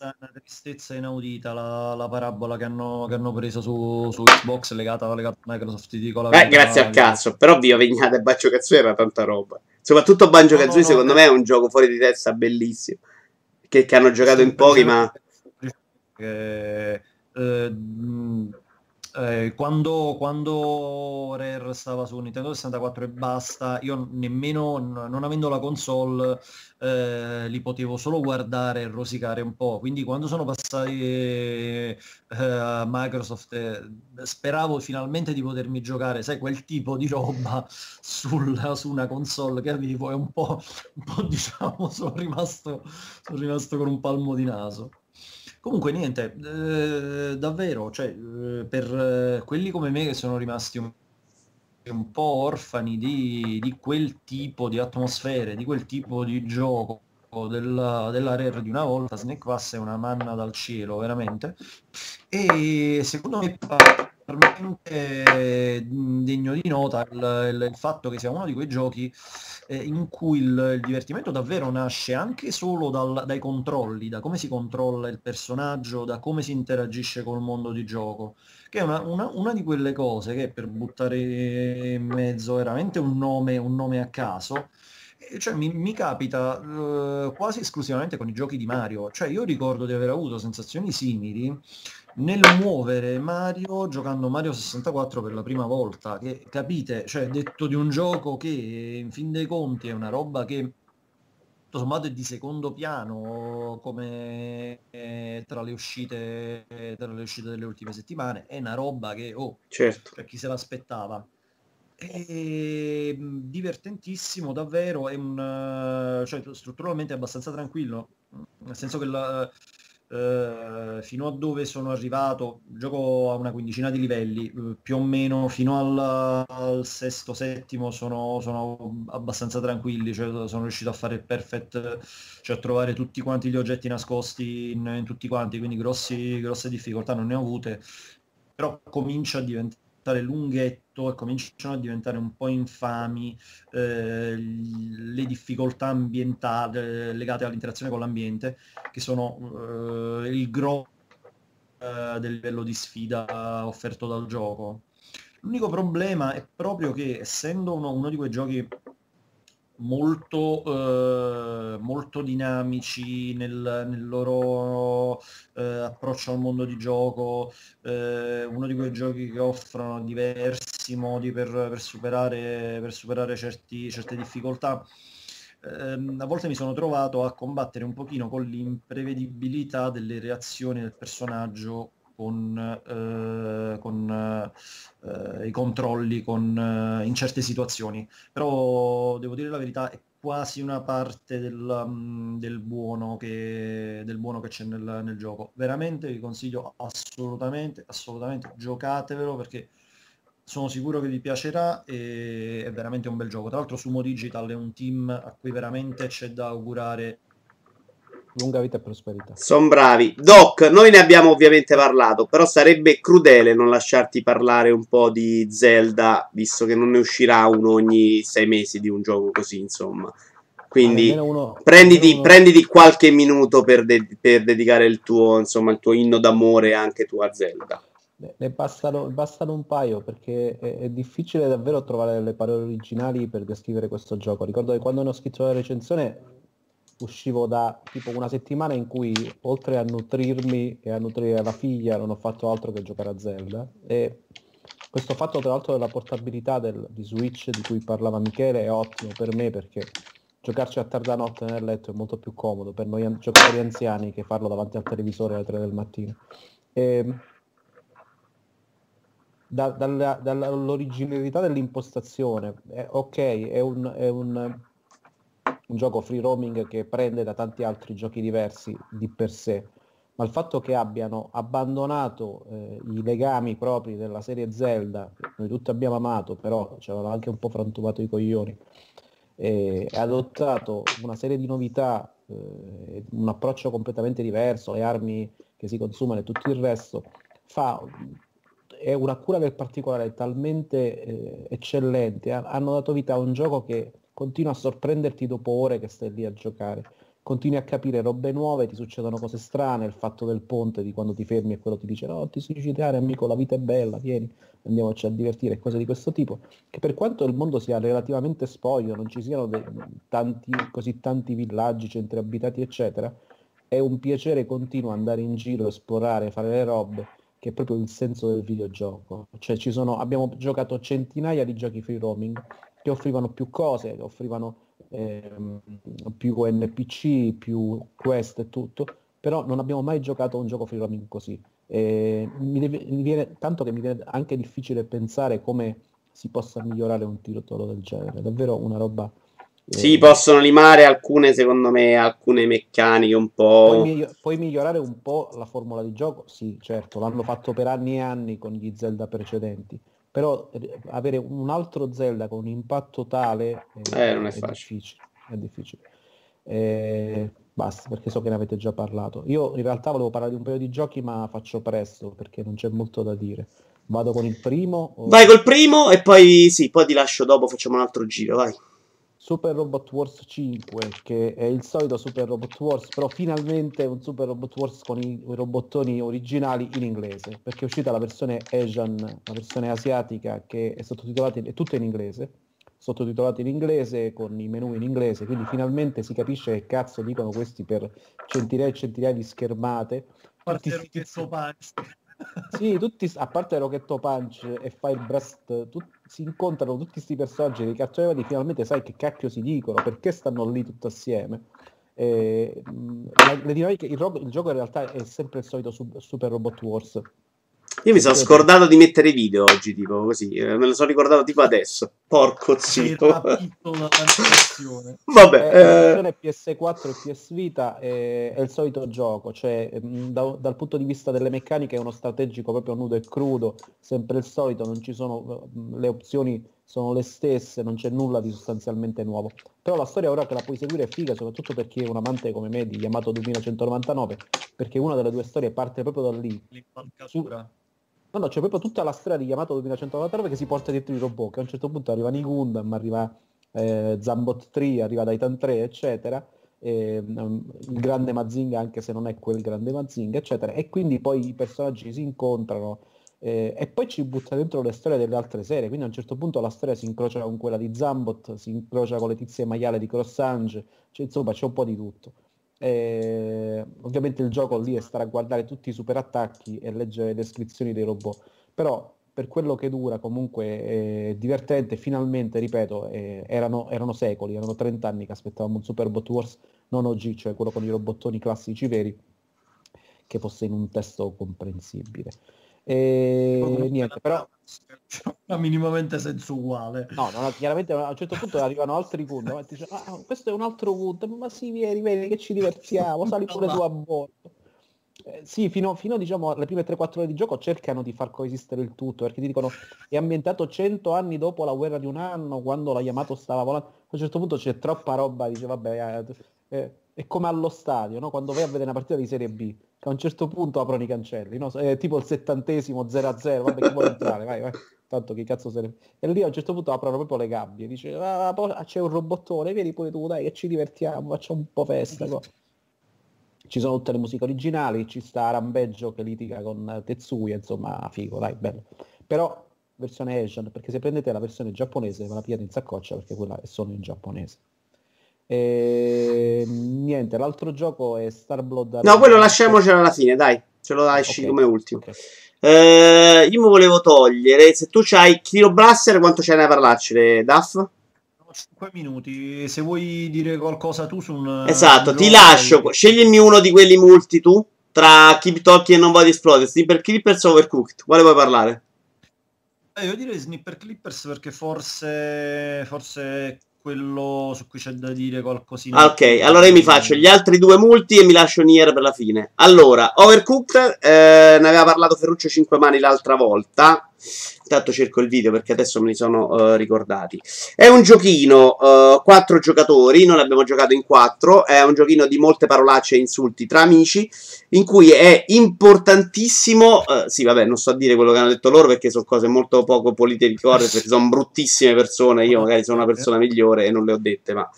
tristezza, una tristezza inaudita la, la parabola che hanno, che hanno, preso su, su Xbox legata, legata a Microsoft. Dico la Beh, grazie al cazzo, però Via Vignata e Banjo Kazooie era tanta roba. Soprattutto Banjo no, Kazooie, no, secondo no, me, è un gioco fuori di testa bellissimo. Che, che hanno giocato in pochi, ma. Eh, eh, eh, quando, quando Rare stava su Nintendo 64 e basta, io nemmeno non avendo la console eh, li potevo solo guardare e rosicare un po'. Quindi quando sono passati eh, a Microsoft eh, speravo finalmente di potermi giocare, sai, quel tipo di roba sul, su una console che avevo e un po', un po' diciamo sono rimasto, sono rimasto con un palmo di naso. Comunque niente, eh, davvero, cioè, eh, per eh, quelli come me che sono rimasti un, un po' orfani di, di, quel tipo di atmosfere, di quel tipo di gioco della, della Rare di una volta, Snake Pass è una manna dal cielo, veramente. E secondo me particolarmente degno di nota il, il, il, fatto che sia uno di quei giochi eh, in cui il, il, divertimento davvero nasce anche solo dal, dai controlli, da come si controlla il personaggio, da come si interagisce col mondo di gioco, che è una, una, una di quelle cose che per buttare in mezzo veramente un nome, un nome a caso, eh, cioè, mi, mi capita uh, quasi esclusivamente con i giochi di Mario. Cioè, io ricordo di aver avuto sensazioni simili nel muovere Mario giocando Mario 64 per la prima volta, che capite, cioè detto di un gioco che in fin dei conti è una roba che tutto sommato è di secondo piano come eh, tra, le uscite, tra le uscite delle ultime settimane, è una roba che, oh, certo. per chi se l'aspettava. È divertentissimo davvero, è un, cioè, strutturalmente abbastanza tranquillo, nel senso che la, eh, fino a dove sono arrivato, gioco a una quindicina di livelli, eh, più o meno fino al, al sesto, settimo sono, sono, abbastanza tranquilli, cioè sono riuscito a fare il perfect, cioè a trovare tutti quanti gli oggetti nascosti in, in tutti quanti, quindi grossi, grosse difficoltà non ne ho avute, però comincia a diventare diventare lunghetto e cominciano a diventare un po' infami eh, le difficoltà ambientali eh, legate all'interazione con l'ambiente, che sono eh, il grosso eh, del livello di sfida offerto dal gioco. L'unico problema è proprio che essendo uno, uno di quei giochi molto, eh, molto dinamici nel, nel loro eh, approccio al mondo di gioco, eh, uno di quei giochi che offrono diversi modi per, per superare, per superare certi, certe difficoltà. Ehm, a volte mi sono trovato a combattere un pochino con l'imprevedibilità delle reazioni del personaggio con, eh, con eh, i controlli con, eh, in certe situazioni. Però devo dire la verità, è quasi una parte del, um, del, buono, che, del buono che c'è nel, nel, gioco. Veramente vi consiglio assolutamente, assolutamente, giocatevelo perché sono sicuro che vi piacerà e è veramente un bel gioco. Tra l'altro Sumo Digital è un team a cui veramente c'è da augurare Lunga vita e prosperità. Sono bravi. Doc, noi ne abbiamo ovviamente parlato, però sarebbe crudele non lasciarti parlare un po' di Zelda, visto che non ne uscirà uno ogni sei mesi di un gioco così, insomma. Quindi uno, prenditi, uno... prenditi, qualche minuto per, de- per, dedicare il tuo, insomma, il tuo inno d'amore anche tu a Zelda. Ne bastano, bastano un paio perché è, è, difficile davvero trovare le parole originali per descrivere questo gioco. Ricordo che quando ne ho scritto la recensione uscivo da tipo una settimana in cui oltre a nutrirmi e a nutrire la figlia non ho fatto altro che giocare a Zelda e questo fatto tra l'altro della portabilità del, di Switch di cui parlava Michele è ottimo per me perché giocarci a tarda notte nel letto è molto più comodo per noi giocatori anziani che farlo davanti al televisore alle 3 del mattino. E, da, dalla, dall'originalità dell'impostazione, è, ok, è un, è un un gioco free roaming che prende da tanti altri giochi diversi di per sé, ma il fatto che abbiano abbandonato eh, i legami propri della serie Zelda, che noi tutti abbiamo amato, però ci avevano anche un po' frantumato i coglioni, e adottato una serie di novità, eh, un approccio completamente diverso, le armi che si consumano e tutto il resto, fa è una cura del particolare talmente eh, eccellente, hanno dato vita a un gioco che continua a sorprenderti dopo ore che stai lì a giocare. Continui a capire robe nuove, ti succedono cose strane, il fatto del ponte di quando ti fermi e quello ti dice no, ti suicidare amico, la vita è bella, vieni, andiamoci a divertire, cose di questo tipo. Che per quanto il mondo sia relativamente spoglio, non ci siano de- tanti, così tanti villaggi, centri abitati, eccetera, è un piacere continuo andare in giro, esplorare, fare le robe che è proprio il senso del videogioco. Cioè ci sono, abbiamo giocato centinaia di giochi free roaming che offrivano più cose, che offrivano ehm, più NPC, più quest e tutto, però non abbiamo mai giocato un gioco free roaming così. E mi, deve, mi viene, tanto che mi viene anche difficile pensare come si possa migliorare un titolo del genere, davvero una roba sì, possono limare alcune, secondo me, alcune meccaniche un po'. Puoi, miglior- puoi, migliorare un po' la formula di gioco? Sì, certo, l'hanno fatto per anni e anni con gli Zelda precedenti. Però eh, avere un altro Zelda con un impatto tale eh, eh, non è, è difficile. È difficile. Eh, basta, perché so che ne avete già parlato. Io in realtà volevo parlare di un paio di giochi, ma faccio presto perché non c'è molto da dire. Vado con il primo? O... Vai col primo e poi sì, poi ti lascio dopo, facciamo un altro giro, vai. Super Robot Wars 5, che è il solito Super Robot Wars, però finalmente un Super Robot Wars con i, i robottoni originali in inglese, perché è uscita la versione Asian, la versione asiatica, che è sottotitolata, è tutta in inglese, sottotitolata in inglese, con i menu in inglese, quindi finalmente si capisce che cazzo dicono questi per centinaia e centinaia di schermate. A parte Punch. Sì, tutti, a parte Rocket Punch e Fire Breast, tutti si incontrano tutti questi personaggi dei cartoni animati, finalmente sai che cacchio si dicono, perché stanno lì tutti assieme. E, le dinamiche, il, il, gioco in realtà è sempre il solito Super Robot Wars io mi sono scordato di mettere i video oggi, tipo così. Eh, me lo sono ricordato tipo adesso. Porco zio. Vabbè. Eh, eh... PS4 e PS Vita è, è, il solito gioco, cioè mm, da, dal punto di vista delle meccaniche è uno strategico proprio nudo e crudo, sempre il solito, non ci sono mm, le opzioni sono le stesse, non c'è nulla di sostanzialmente nuovo. Però la storia ora che la puoi seguire è figa, soprattutto per chi è un amante come me di Yamato 2199, perché una delle due storie parte proprio da lì. L'impalcatura. No, no, c'è proprio tutta la storia di Yamato 2199 che si porta dietro i robot, che a un certo punto arrivano i Gundam, arriva eh, Zambot 3, arriva Titan 3, eccetera, e, um, il grande Mazinga, anche se non è quel grande Mazinga, eccetera, e quindi poi i personaggi si incontrano eh, e poi ci butta dentro le storie delle altre serie, quindi a un certo punto la storia si incrocia con quella di Zambot, si incrocia con le tizie maiale di Crossange, cioè, insomma c'è un po' di tutto. Eh, ovviamente il gioco lì è stare a guardare tutti i super attacchi e leggere le descrizioni dei robot, però per quello che dura comunque è divertente, finalmente, ripeto, eh, erano, erano, secoli, erano 30 anni che aspettavamo un Super Bot Wars, non oggi, cioè quello con i robottoni classici veri, che fosse in un testo comprensibile. E niente, però minimamente senso uguale. No, no, chiaramente a un certo punto arrivano altri punti. Ma dice, ah, questo è un altro punto, ma sì, vieni, vieni, che ci divertiamo, sali pure tu a bordo. Eh, sì, fino, fino diciamo, alle prime 3-4 ore di gioco cercano di far coesistere il tutto, perché ti dicono è ambientato 100 anni dopo la guerra di un anno, quando la Yamato stava volando. A un certo punto c'è troppa roba, dice vabbè, eh, eh, è come allo stadio, no? quando vai a vedere una partita di Serie B che a un certo punto aprono i cancelli, no? È tipo il settantesimo 0-0, vabbè chi vuole entrare, vai, vai, tanto che cazzo se ne... E lì a un certo punto aprono proprio le gabbie, dice, ah, c'è un robottone, vieni pure tu, dai, che ci divertiamo, facciamo un po' festa. Qua. Ci sono tutte le musiche originali, ci sta Rambeggio che litiga con Tetsuya, insomma, figo, dai, bello. Però versione Asian, perché se prendete la versione giapponese ve la pigliate in saccoccia perché quella è solo in giapponese. E, niente, l'altro gioco è Star Blood. No, quello lasciamocelo alla fine, dai. Ce lo lasci okay. come ultimo. Okay. Eh, io mi volevo togliere. Se tu c'hai Kilo Blaster, quanto ce ne hai parlarci, Duff? 5 minuti. Se vuoi dire qualcosa tu su un. Esatto, ti lascio. Hai... Sceglimi uno di quelli multi tu. Tra Keep Talking e Non Body Explode. Snipper Clippers o Overcooked? Quale vuoi parlare? Eh, io direi Snipper Clippers perché forse. Forse quello su cui c'è da dire qualcosina. Ah, ok, allora io mi faccio gli altri due multi e mi lascio Nier per la fine. Allora, Overcooked, eh, ne aveva parlato Ferruccio 5 mani l'altra volta. Intanto cerco il video perché adesso me li sono uh, ricordati. È un giochino, uh, quattro giocatori, non l'abbiamo giocato in quattro, è un giochino di molte parolacce e insulti tra amici, in cui è importantissimo, uh, sì vabbè non so dire quello che hanno detto loro perché sono cose molto poco politiche correct, perché sono bruttissime persone, io magari sono una persona migliore e non le ho dette, ma...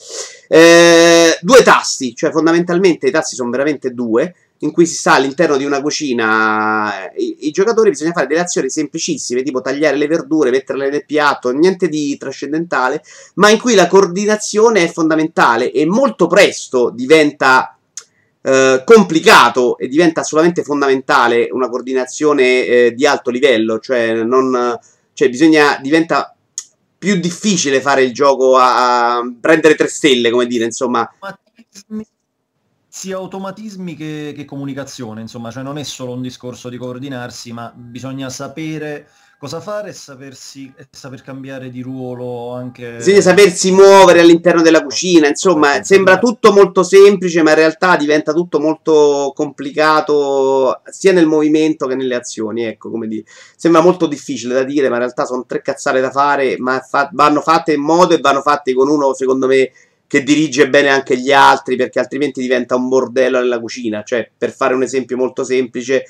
Eh, due tasti, cioè fondamentalmente i tasti sono veramente due, in cui si sta all'interno di una cucina, i, i, giocatori bisogna fare delle azioni semplicissime, tipo tagliare le verdure, metterle nel piatto, niente di trascendentale, ma in cui la coordinazione è fondamentale e molto presto diventa eh, complicato e diventa assolutamente fondamentale una coordinazione eh, di alto livello, cioè, non, cioè bisogna, diventa più difficile fare il gioco a, a prendere tre stelle, come dire, insomma. Sia automatismi che, che comunicazione, insomma, cioè non è solo un discorso di coordinarsi, ma bisogna sapere cosa fare e sapersi e saper cambiare di ruolo anche bisogna sapersi muovere all'interno della cucina insomma sembra tutto molto semplice ma in realtà diventa tutto molto complicato sia nel movimento che nelle azioni ecco come dire sembra molto difficile da dire ma in realtà sono tre cazzate da fare ma fa- vanno fatte in modo e vanno fatte con uno secondo me che dirige bene anche gli altri perché altrimenti diventa un bordello nella cucina cioè per fare un esempio molto semplice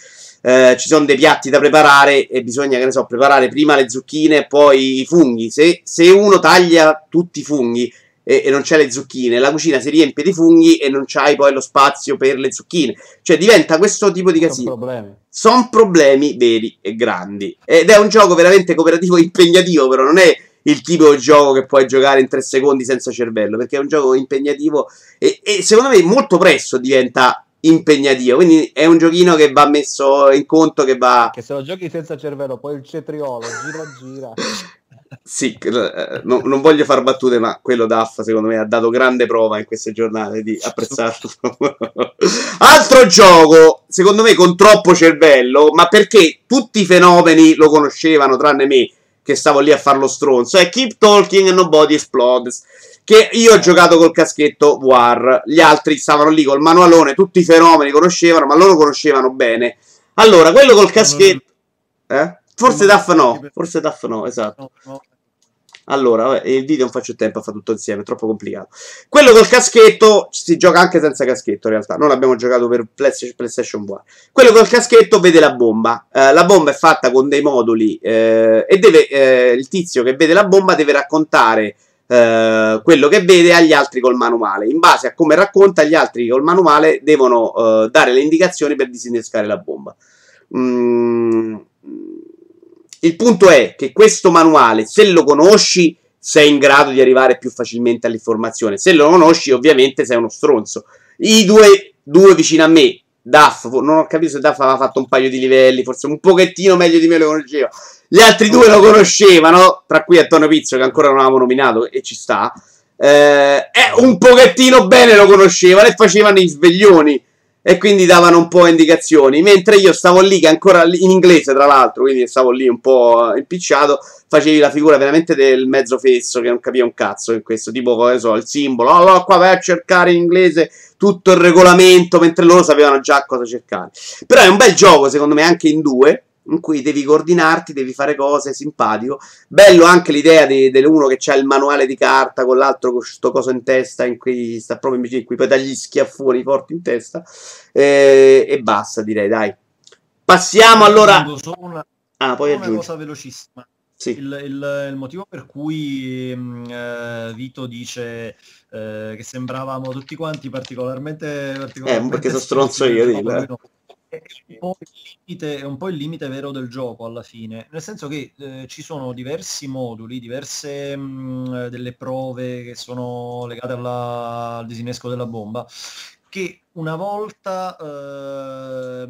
eh, ci sono dei piatti da preparare e bisogna, che ne so, preparare prima le zucchine e poi i funghi. Se, se uno taglia tutti i funghi e, e, non c'è le zucchine, la cucina si riempie di funghi e non c'hai poi lo spazio per le zucchine. Cioè diventa questo tipo di casino. Sono problemi. Sono problemi veri e grandi. Ed è un gioco veramente cooperativo impegnativo, però non è il tipo di gioco che puoi giocare in tre secondi senza cervello, perché è un gioco impegnativo e, e secondo me molto presto diventa impegnativo. Quindi è un giochino che va messo in conto. Che va. Che se lo giochi senza cervello, poi il cetriolo gira gira. sì, eh, no, non voglio far battute, ma quello DAF secondo me ha dato grande prova in queste giornate di apprezzarlo. Altro gioco, secondo me con troppo cervello, ma perché tutti i fenomeni lo conoscevano tranne me che stavo lì a fare lo stronzo, è Keep Talking and Nobody Explodes che io ho giocato col caschetto War, gli altri stavano lì col manualone, tutti i fenomeni conoscevano, ma loro conoscevano bene. Allora, quello col caschetto... Eh? Forse Daff no, forse Daff no, esatto. Allora, il video non faccio tempo a fare tutto insieme, è troppo complicato. Quello col caschetto si gioca anche senza caschetto, in realtà. Non l'abbiamo giocato per PlayStation 1. Quello col caschetto vede la bomba. Eh, la bomba è fatta con dei moduli eh, e deve, eh, il tizio che vede la bomba deve raccontare eh, quello che vede agli altri col manuale. In base a come racconta, gli altri col manuale devono uh, dare le indicazioni per disinnescare la bomba. Mm. Il punto è che questo manuale, se lo conosci, sei in grado di arrivare più facilmente all'informazione. Se lo conosci, ovviamente sei uno stronzo. I due, due vicino a me, Duff, non ho capito se Duff aveva fatto un paio di livelli, forse un pochettino meglio di me lo conosceva. Gli altri due lo conoscevano, tra cui Antonio Pizzo, che ancora non avevamo nominato, e ci sta. Eh, un pochettino bene lo conoscevano e facevano i sveglioni. E quindi davano un po' indicazioni. Mentre io stavo lì, che ancora in inglese, tra l'altro, quindi stavo lì un po' impicciato. Facevi la figura veramente del mezzo fesso che non capiva un cazzo in questo. Tipo, come so, il simbolo. Allora, qua vai a cercare in inglese tutto il regolamento, mentre loro sapevano già cosa cercare. Però è un bel gioco, secondo me, anche in due in cui devi coordinarti, devi fare cose, simpatico. Bello anche l'idea dell'uno che c'ha il manuale di carta con l'altro con questo coso in testa, in cui sta proprio invece in cui poi dagli schiaffoni forti in testa. E, e basta, direi, dai. Passiamo allora... Una, ah, poi una cosa velocissima. Sì. Il, il, il, motivo per cui mh, eh, Vito dice eh, che sembravamo tutti quanti particolarmente... particolarmente eh, perché sono stronzo io, dillo è un, po limite, è un po' il limite vero del gioco alla fine, nel senso che eh, ci sono diversi moduli, diverse mh, delle prove che sono legate alla, al disinnesco della bomba, che una volta eh,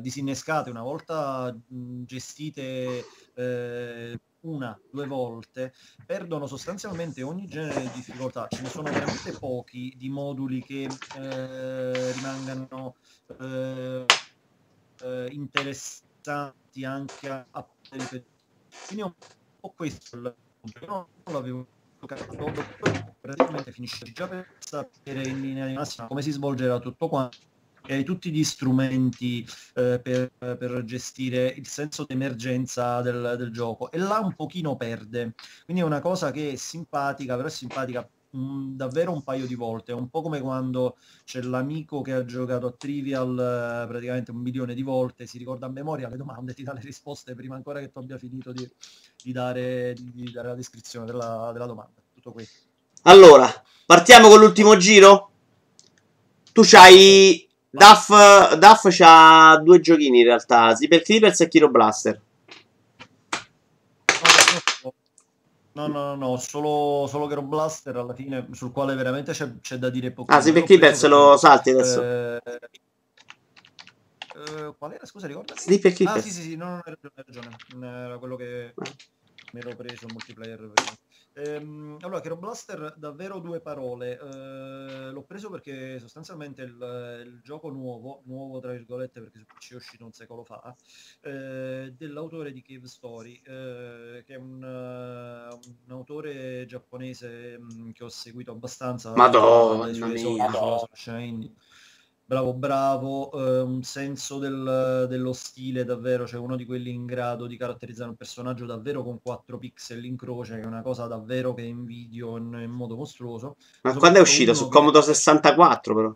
disinnescate, una volta gestite eh, una, due volte, perdono sostanzialmente ogni genere di difficoltà. Ce ne sono veramente pochi di moduli che eh, rimangano eh, interessanti anche a, a quindi un po' questo il non l'avevo giocato praticamente finisce già per sapere in linea di massima come si svolgerà tutto quanto e tutti gli strumenti eh, per, per, gestire il senso d'emergenza del, del, gioco e là un pochino perde. Quindi è una cosa che è simpatica però è simpatica mh, davvero un paio di volte. È un po' come quando c'è l'amico che ha giocato a Trivial eh, praticamente un milione di volte, si ricorda a memoria le domande, ti dà le risposte prima ancora che tu abbia finito di, di, dare, di dare, la descrizione della, della domanda. Tutto qui. Allora, partiamo con l'ultimo giro. Tu c'hai... Duff, Duff c'ha due giochini in realtà, Super Clippers e Kiro Blaster. No, no, no, no, solo, solo Gero Blaster alla fine, sul quale veramente c'è, c'è da dire poco. Ah, sì, perché Keepers lo salti adesso. Eh, eh, qual era? Scusa, ricorda? Sleeper Ah, Keepers. sì, sì, sì, no, no, hai ragione, hai ragione. Era quello che Ah. mi ero preso il multiplayer. prima. Ehm, allora, Chero Blaster, davvero due parole. Eh, l'ho preso perché sostanzialmente il, il gioco nuovo, nuovo tra virgolette perché PC è uscito un secolo fa, eh, dell'autore di Cave Story, eh, che è un, un autore giapponese mh, che ho seguito abbastanza. Madonna suoi mia. esordi sulla scena. Bravo, bravo, eh, un senso del- dello stile davvero, cioè uno di quelli in grado di caratterizzare un personaggio davvero con 4 pixel in croce, che è una cosa davvero che invidio in, in modo mostruoso. Ma quando è uscito? Su Commodore 64, però.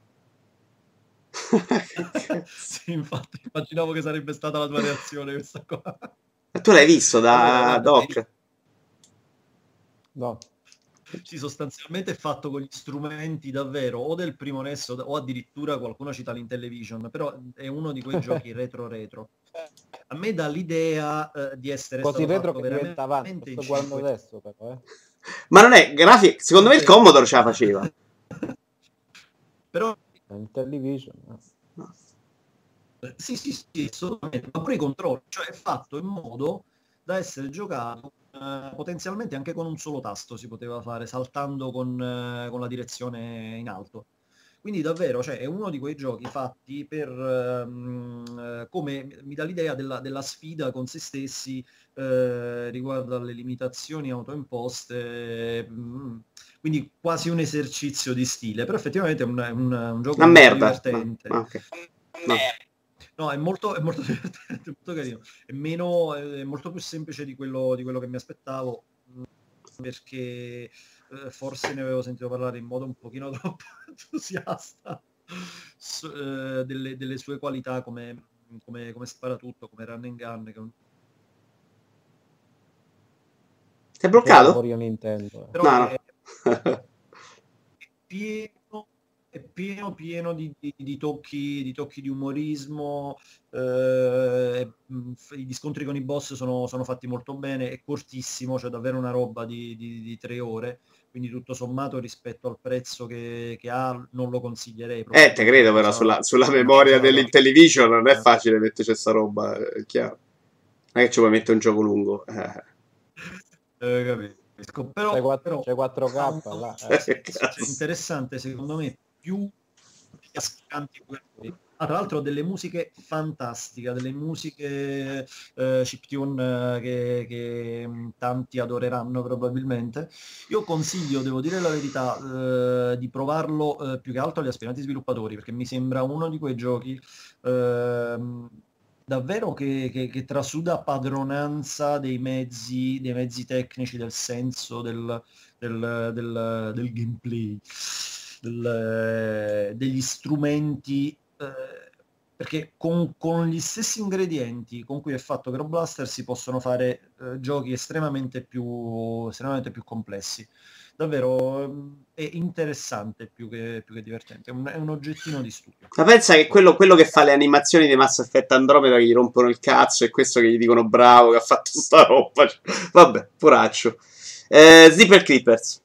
sì, infatti, immaginavo che sarebbe stata la tua reazione questa qua. Ma tu l'hai visto da Doc? No, Sì, sostanzialmente è fatto con gli strumenti davvero o del primo NES o, o addirittura qualcuno cita l'Intellivision, però è uno di quei giochi retro retro. A me dà l'idea eh, di essere così stato retro che diventa avanti. Sto guardando adesso però, eh. Ma non è grafica. Secondo me il Commodore ce la faceva. Però In television. eh. eh, sì, sì, sì, assolutamente, ma pure i controlli, cioè è fatto in modo da essere giocato eh, potenzialmente anche con un solo tasto si poteva fare, saltando con, eh, con la direzione in alto. Quindi davvero, cioè, è uno di quei giochi fatti per eh, come mi dà l'idea della, della sfida con se stessi eh, riguardo alle limitazioni autoimposte. mm, quindi quasi un esercizio di stile, però effettivamente è un, un- un gioco Una merda. divertente. No, ah, ok. No. No, è molto, è molto divertente, molto carino. È, meno, è molto più semplice di quello, di quello che mi aspettavo, mh, perché eh, forse ne avevo sentito parlare in modo un pochino troppo entusiasta su- eh, delle, delle sue qualità come, come, come spara tutto, come run and gun. Che, è Sei bloccato? Eh. però No, no. è, è è pieno, pieno di, di- di tocchi, di tocchi di umorismo, eh, gli scontri con i boss sono, sono fatti molto bene, è cortissimo, cioè davvero una roba di, di- di tre ore, quindi tutto sommato rispetto al prezzo che, che ha non lo consiglierei. proprio Eh, te credo, però sulla, sulla memoria dell'Intellivision non è Eh. facile metterci sta roba, è chiaro. Non è che ci puoi mettere un gioco lungo. Eh. Capisco. Però, C'è, quattro- però c'è 4K ha un- là. eh. Cioè, interessante secondo me più cascanti ah, tra l'altro delle musiche fantastiche delle musiche eh, chiptune eh, che, che mh, tanti adoreranno probabilmente. Io consiglio devo dire la verità eh, di provarlo eh, più che altro agli aspiranti sviluppatori perché mi sembra uno di quei giochi ehm, davvero che, che- che trasuda padronanza dei mezzi, dei mezzi tecnici, del senso del, del, del- del gameplay, del- degli strumenti, eh, perché con, con gli stessi ingredienti con cui è fatto Grow Blaster si possono fare eh, giochi estremamente più, estremamente più complessi. Davvero ehm, è interessante più che, più che divertente, è un, è un oggettino di studio. Ma pensa che quello, quello che fa le animazioni di Mass Effect Andromeda che gli rompono il cazzo e questo che gli dicono bravo che ha fatto sta roba. Vabbè, poraccio. Eh, Zipper Clippers.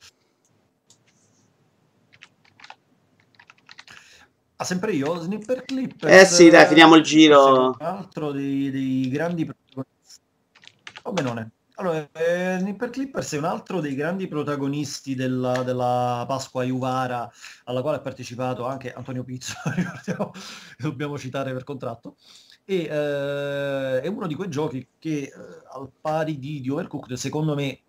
Ah, sempre io, Snipper Clippers. Eh sì, dai, finiamo il giro. Un altro dei, dei grandi protagonisti. Come non è? Allora, eh, Snipper Clippers è un altro dei grandi protagonisti della, della Pasqua Iuvara, alla quale ha partecipato anche Antonio Pizzo, dobbiamo citare per contratto. E eh, è uno di quei giochi che, eh, al pari di, di Overcooked, secondo me,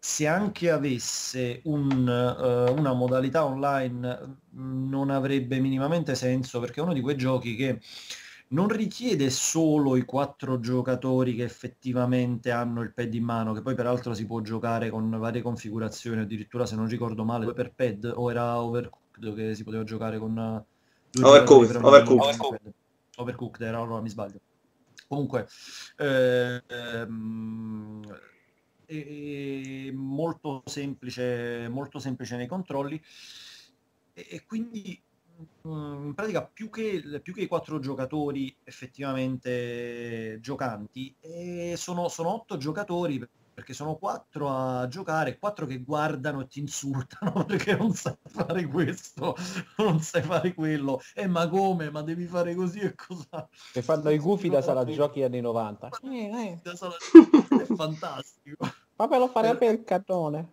se anche avesse un, eh, una modalità online non avrebbe minimamente senso perché è uno di quei giochi che non richiede solo i quattro giocatori che effettivamente hanno il pad in mano, che poi peraltro si può giocare con varie configurazioni, addirittura se non ricordo male, per pad o era Overcooked che si poteva giocare con eh, Overcooked, Overcooked. Overcooked. Overcooked era, allora mi sbaglio. Comunque, eh, ehm, è molto semplice, molto semplice nei controlli. E, e quindi mm, in pratica più che, più che i quattro giocatori effettivamente giocanti, eh, sono, sono otto giocatori perché sono quattro a giocare, quattro che guardano e ti insultano perché non sai fare questo, non sai fare quello, e eh, ma come, ma devi fare così e cosa? Che fanno i gufi da sala giochi anni 90. Eh, eh. È fantastico. Fammelo fare per il cannone.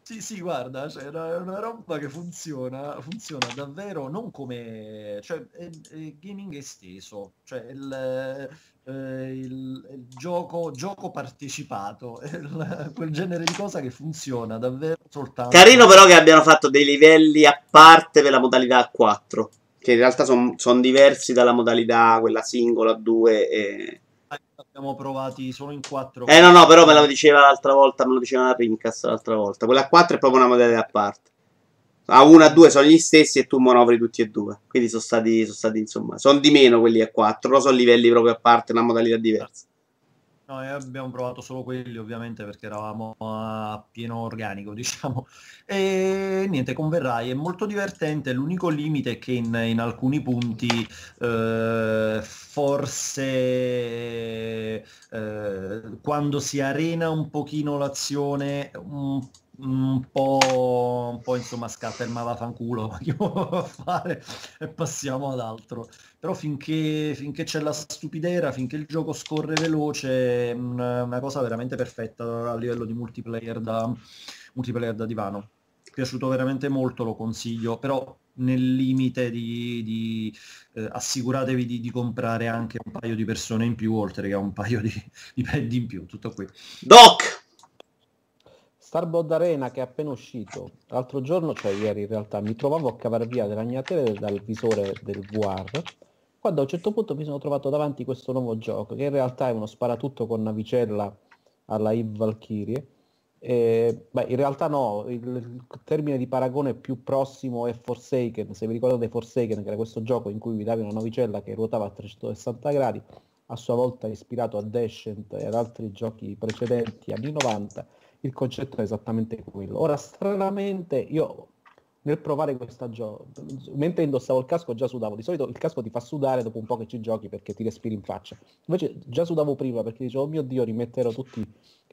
Sì, sì, guarda, cioè, è una roba che funziona, funziona davvero non come... cioè, è, è gaming esteso, cioè il, eh, il, il gioco, gioco partecipato, il, quel genere di cosa che funziona davvero soltanto... Carino però che abbiano fatto dei livelli a parte per la modalità 4, che in realtà sono son diversi dalla modalità quella singola 2 e abbiamo provati solo in 4. Eh no, no, però me lo diceva l'altra volta, me lo diceva la Rincast l'altra volta. Quella a 4 è proprio una modalità a parte. A 1 a 2 sono gli stessi e tu manovri tutti e due. Quindi sono stati, sono stati insomma, sono di meno quelli a 4, però sono livelli proprio a parte, una modalità diversa. No, abbiamo provato solo quelli ovviamente perché eravamo a pieno organico, diciamo. E niente, converrai, è molto divertente, l'unico limite è che in, in alcuni punti eh, forse eh, quando si arena un pochino l'azione, un un po', un po' insomma scatta il ma vaffanculo che fare e passiamo ad altro. Però finché, finché, c'è la stupidera finché il gioco scorre veloce è una cosa veramente perfetta a livello di multiplayer da, multiplayer da divano. Piaciuto veramente molto lo consiglio però nel limite di, di eh, assicuratevi di, di, comprare anche un paio di persone in più oltre che un paio di, di pad in più tutto qui. Doc Starboard Arena che è appena uscito. L'altro giorno, cioè ieri in realtà, mi trovavo a cavare via le ragnatele dal visore del VR quando a un certo punto mi sono trovato davanti questo nuovo gioco che in realtà è uno sparatutto con navicella alla Eve Valkyrie. E, beh, in realtà no, il, il, termine di paragone più prossimo è Forsaken, se vi ricordate Forsaken che era questo gioco in cui vi davi una navicella che ruotava a 360 gradi, a sua volta ispirato a Descent e ad altri giochi precedenti anni 90, il concetto è esattamente quello. Ora, stranamente, io nel provare questa gioco, mentre indossavo il casco già sudavo. Di solito il casco ti fa sudare dopo un po' che ci giochi perché ti respiri in faccia. Invece già sudavo prima perché dicevo, oh mio Dio, rimetterò tutti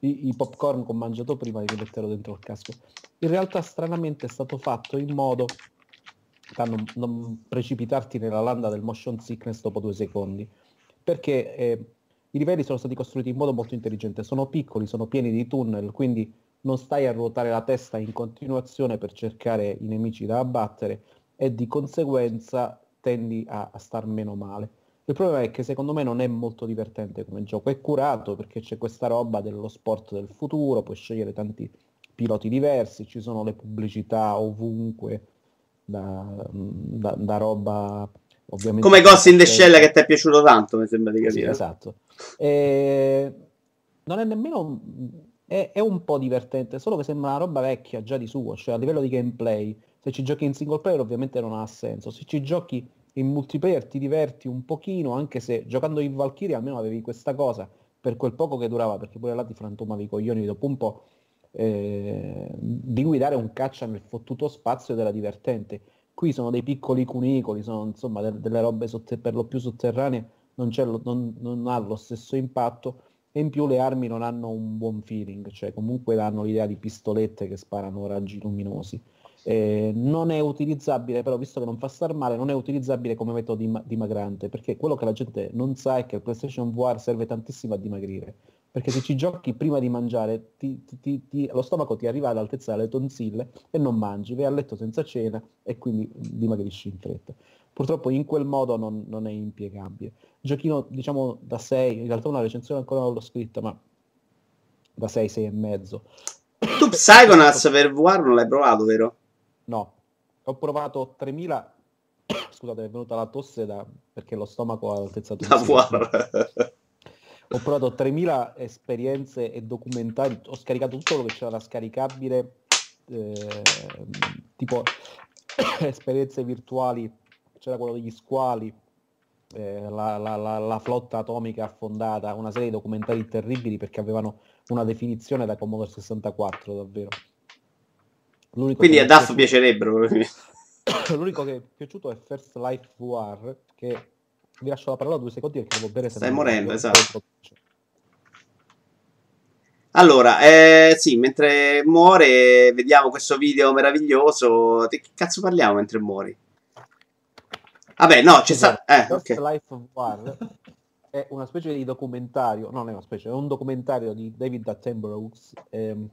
i, i popcorn che ho mangiato prima di rimetterò dentro il casco. In realtà, stranamente, è stato fatto in modo da non, non precipitarti nella landa del motion sickness dopo due secondi. Perché... Eh, i livelli sono stati costruiti in modo molto intelligente, sono piccoli, sono pieni di tunnel, quindi non stai a ruotare la testa in continuazione per cercare i nemici da abbattere e di conseguenza tendi a, a star meno male. Il problema è che secondo me non è molto divertente come gioco, è curato perché c'è questa roba dello sport del futuro, puoi scegliere tanti piloti diversi, ci sono le pubblicità ovunque, da, da, da roba ovviamente... Come Ghost in the Shell che ti è piaciuto tanto, mi sembra di capire. Sì, esatto. E... Non è nemmeno... È, è, un po' divertente, solo che sembra una roba vecchia già di suo, cioè a livello di gameplay. Se ci giochi in single player ovviamente non ha senso, se ci giochi in multiplayer ti diverti un pochino, anche se giocando in Valkyrie almeno avevi questa cosa per quel poco che durava, perché pure là ti frantumavi i coglioni dopo un po', eh, di guidare un caccia nel fottuto spazio ed era divertente. Qui sono dei piccoli cunicoli, sono insomma delle, delle robe sotte, per lo più sotterranee, non, lo, non, non, ha lo stesso impatto e in più le armi non hanno un buon feeling, cioè comunque danno l'idea di pistolette che sparano raggi luminosi. Eh, non è utilizzabile, però visto che non fa star male, non è utilizzabile come metodo dimagrante, perché quello che la gente non sa è che il PlayStation VR serve tantissimo a dimagrire perché se ci giochi prima di mangiare ti, ti, ti, lo stomaco ti arriva all'altezza delle tonsille e non mangi, vai a letto senza cena e quindi dimagrisci in fretta. Purtroppo in quel modo non, non è impiegabile. Giochino diciamo da 6, in realtà una recensione ancora non l'ho scritta, ma da 6, 6 e mezzo. Tu Psychonauts per VR non l'hai provato, vero? No, ho provato 3000 scusate, è venuta la tosse da... perché lo stomaco ha l'altezza VR ho provato 3000 esperienze e documentari, ho scaricato tutto quello che c'era da scaricabile, eh, tipo esperienze virtuali, c'era quello degli squali, eh, la, la, la, la, flotta atomica affondata, una serie di documentari terribili perché avevano una definizione da Commodore 64 davvero. L'unico Quindi a DAF piacerebbero. L'unico che è piaciuto è First Life VR, che vi lascio la parola due secondi perché devo bere. Stai morendo, esatto. Allora, eh, sì, mentre muore, vediamo questo video meraviglioso. Di che cazzo parliamo mentre muori? Vabbè, no, c'è stato... Eh, First ok. Life of War è una specie di documentario, no, non è una specie, è un documentario di David Attenborough. ehm,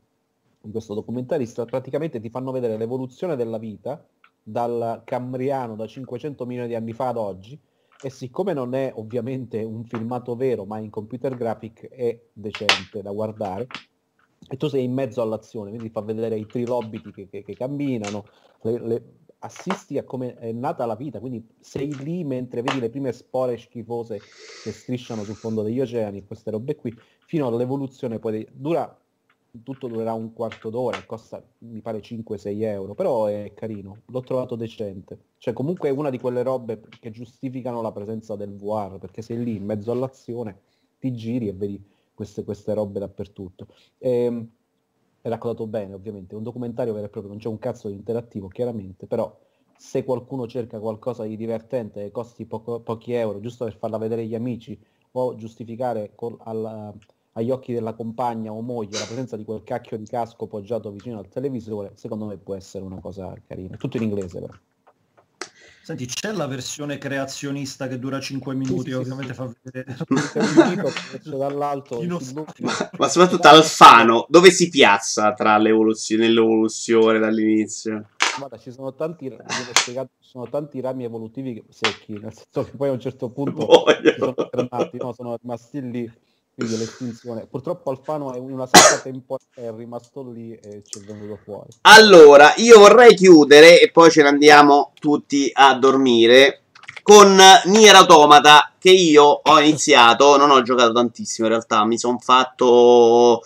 in questo documentarista praticamente ti fanno vedere l'evoluzione della vita dal Cambriano da 500 milioni di anni fa ad oggi e siccome non è ovviamente un filmato vero ma in computer graphic è decente da guardare e tu sei in mezzo all'azione, quindi fa vedere i trilobiti che, che- che camminano, le- le- assisti a come è nata la vita, quindi sei lì mentre vedi le prime spore schifose che strisciano sul fondo degli oceani, queste robe qui, fino all'evoluzione poi dura tutto durerà un quarto d'ora, costa mi pare 5-6 euro, però è carino, l'ho trovato decente. Cioè comunque è una di quelle robe che giustificano la presenza del VR, perché sei lì in mezzo all'azione, ti giri e vedi queste, queste robe dappertutto. Ehm, è raccontato bene ovviamente, è un documentario vero e proprio, non c'è un cazzo di interattivo chiaramente, però se qualcuno cerca qualcosa di divertente e costi poco- pochi euro giusto per farla vedere agli amici o giustificare col- al- agli occhi della compagna o moglie la presenza di quel cacchio di casco poggiato vicino al televisore, secondo me può essere una cosa carina. Tutto in inglese però. Senti, c'è la versione creazionista che dura 5 minuti, sì, ovviamente sì. fa vedere. Filmato- Ma soprattutto Alfano, dove si piazza tra l'evoluzione nell'evoluzione dall'inizio? Guarda, ci sono tanti, spiegato, ci sono tanti rami evolutivi secchi, nel senso che poi a un certo punto si sono fermati, no? sono rimasti lì, quindi l'estinzione. Purtroppo Alfano è una sacca temporale, è rimasto lì e ci è venuto fuori. Allora, io vorrei chiudere e poi ce ne andiamo tutti a dormire con Nier Automata che io ho iniziato, non ho giocato tantissimo in realtà, mi sono fatto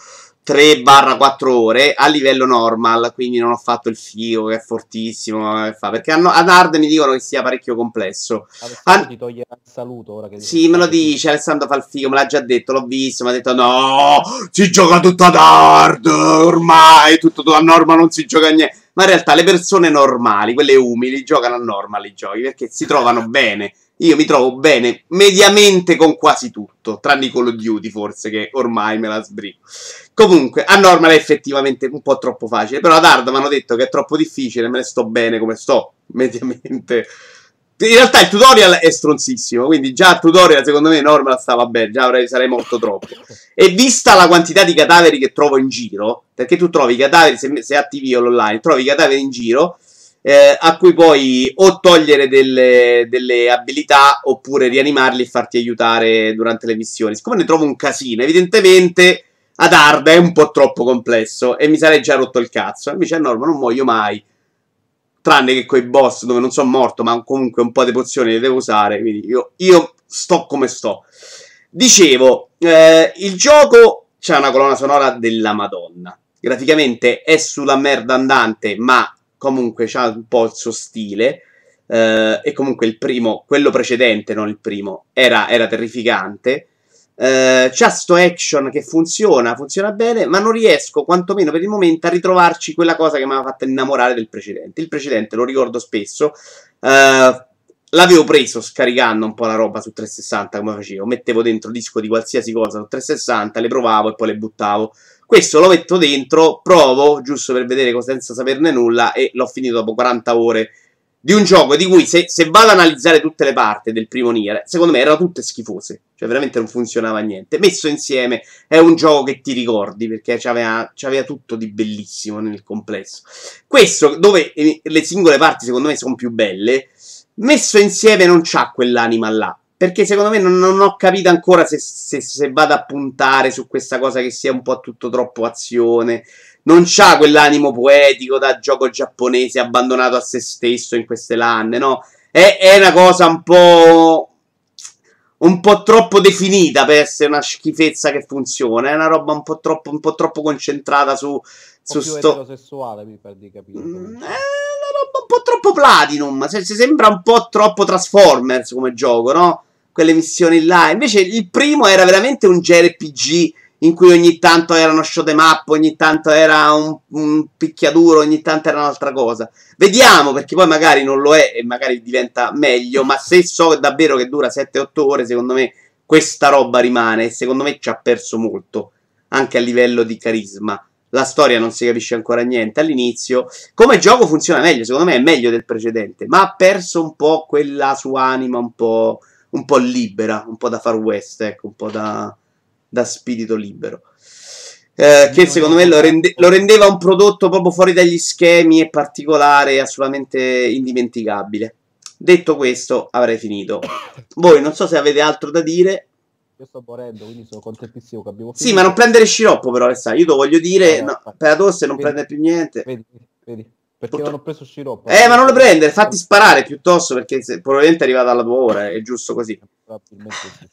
3-4 ore a livello normal, quindi non ho fatto il figo che è fortissimo, che fa, perché a ad hard mi dicono che sia parecchio complesso. Alessandro Ah. ti toglierà il saluto ora che Sì, me lo dice, Alessandro fa il figo, me l'ha già detto, l'ho visto, mi ha detto no, si gioca tutto ad hard, ormai, tutto a norma non si gioca niente. Ma in realtà le persone normali, quelle umili, giocano a normal i giochi, perché si trovano bene. Io mi trovo bene mediamente con quasi tutto, tranne Call of Duty forse, che ormai me la sbrigo. Comunque, a normal è effettivamente un po' troppo facile, però ad hard mi hanno detto che è troppo difficile, me ne sto bene come sto, mediamente. In realtà il tutorial è stronzissimo, quindi già il tutorial secondo me normal stava bene, già avrei, sarei morto troppo. E vista la quantità di cadaveri che trovo in giro, perché tu trovi i cadaveri, se, se attivi io l'online, trovi i cadaveri in giro, eh, a cui puoi o togliere delle, delle abilità oppure rianimarli e farti aiutare durante le missioni. Siccome ne trovo un casino, evidentemente ad hard è un po' troppo complesso e mi sarei già rotto il cazzo. Invece a norma non muoio mai. Tranne che coi boss dove non sono morto, ma comunque un po' di pozioni le devo usare. Quindi io, io sto come sto. Dicevo, eh, il gioco c'ha una colonna sonora della Madonna. Graficamente è sulla merda andante, ma comunque c'ha un po' il suo stile. eh, e comunque il primo, quello precedente, non il primo, era, era terrificante. Eh, c'ha sto action che funziona, funziona bene, ma non riesco, quantomeno per il momento, a ritrovarci quella cosa che mi aveva fatto innamorare del precedente. Il precedente lo ricordo spesso. eh, l'avevo preso scaricando un po' la roba su 360 come facevo. Mettevo dentro disco di qualsiasi cosa su 360, le provavo e poi le buttavo. Questo lo metto dentro, provo, giusto per vedere senza saperne nulla, e l'ho finito dopo 40 ore di un gioco di cui se, se vado ad analizzare tutte le parti del primo Nier, secondo me erano tutte schifose, cioè veramente non funzionava niente. Messo insieme è un gioco che ti ricordi perché c'aveva, c'aveva tutto di bellissimo nel complesso. Questo, dove eh, le singole parti secondo me sono più belle, messo insieme non c'ha quell'anima là. Perché secondo me non, non ho capito ancora se, se, se vado a puntare su questa cosa che sia un po' tutto troppo azione non c'ha quell'animo poetico da gioco giapponese abbandonato a se stesso in queste lanne, no? È, è una cosa un po'. un po' troppo definita per essere una schifezza che funziona. È una roba un po' troppo, un po' troppo concentrata su. Su più sto. eterosessuale mi per di capire. Mm, È una roba un po' troppo Platinum. Se, se sembra un po' troppo Transformers come gioco, no? Quelle missioni là. Invece il primo era veramente un JRPG in cui ogni tanto era uno show them up, ogni tanto era un, un picchiaduro, ogni tanto era un'altra cosa. Vediamo, perché poi magari non lo è e magari diventa meglio, ma se so davvero che dura 7-8 ore, secondo me questa roba rimane e secondo me ci ha perso molto anche a livello di carisma. La storia non si capisce ancora niente all'inizio. Come gioco funziona meglio, secondo me è meglio del precedente, ma ha perso un po' quella sua anima un po', un po libera, un po' da Far West, ecco, un po' da, da spirito libero. Eh, che secondo me lo, rende, lo, rendeva un prodotto proprio fuori dagli schemi e particolare, assolutamente indimenticabile. Detto questo, avrei finito. Voi non so se avete altro da dire. Io sto morendo, quindi sono contentissimo che abbiamo finito. Sì, ma non prendere sciroppo però, Alessandro. Io te lo voglio dire, no, no, per la tosse non prendere più niente. Vedi, vedi. Perché Purtro... non ho preso sciroppo. Eh, ma non lo prendere, fatti sparare piuttosto, perché se, probabilmente è arrivata alla tua ora, è giusto così. Sì.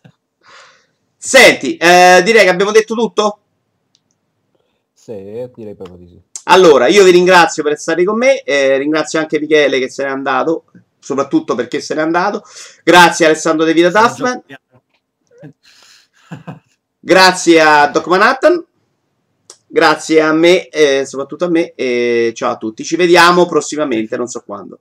Senti, eh, direi che abbiamo detto tutto? Sì, direi proprio di sì. Allora, io vi ringrazio per essere con me, eh, ringrazio anche Michele che se n'è andato, soprattutto perché se n'è andato. Grazie Alessandro De Vita Taffman. Grazie a Doc Manhattan. Grazie a me, eh, soprattutto a me, e ciao a tutti. Ci vediamo prossimamente, non so quando.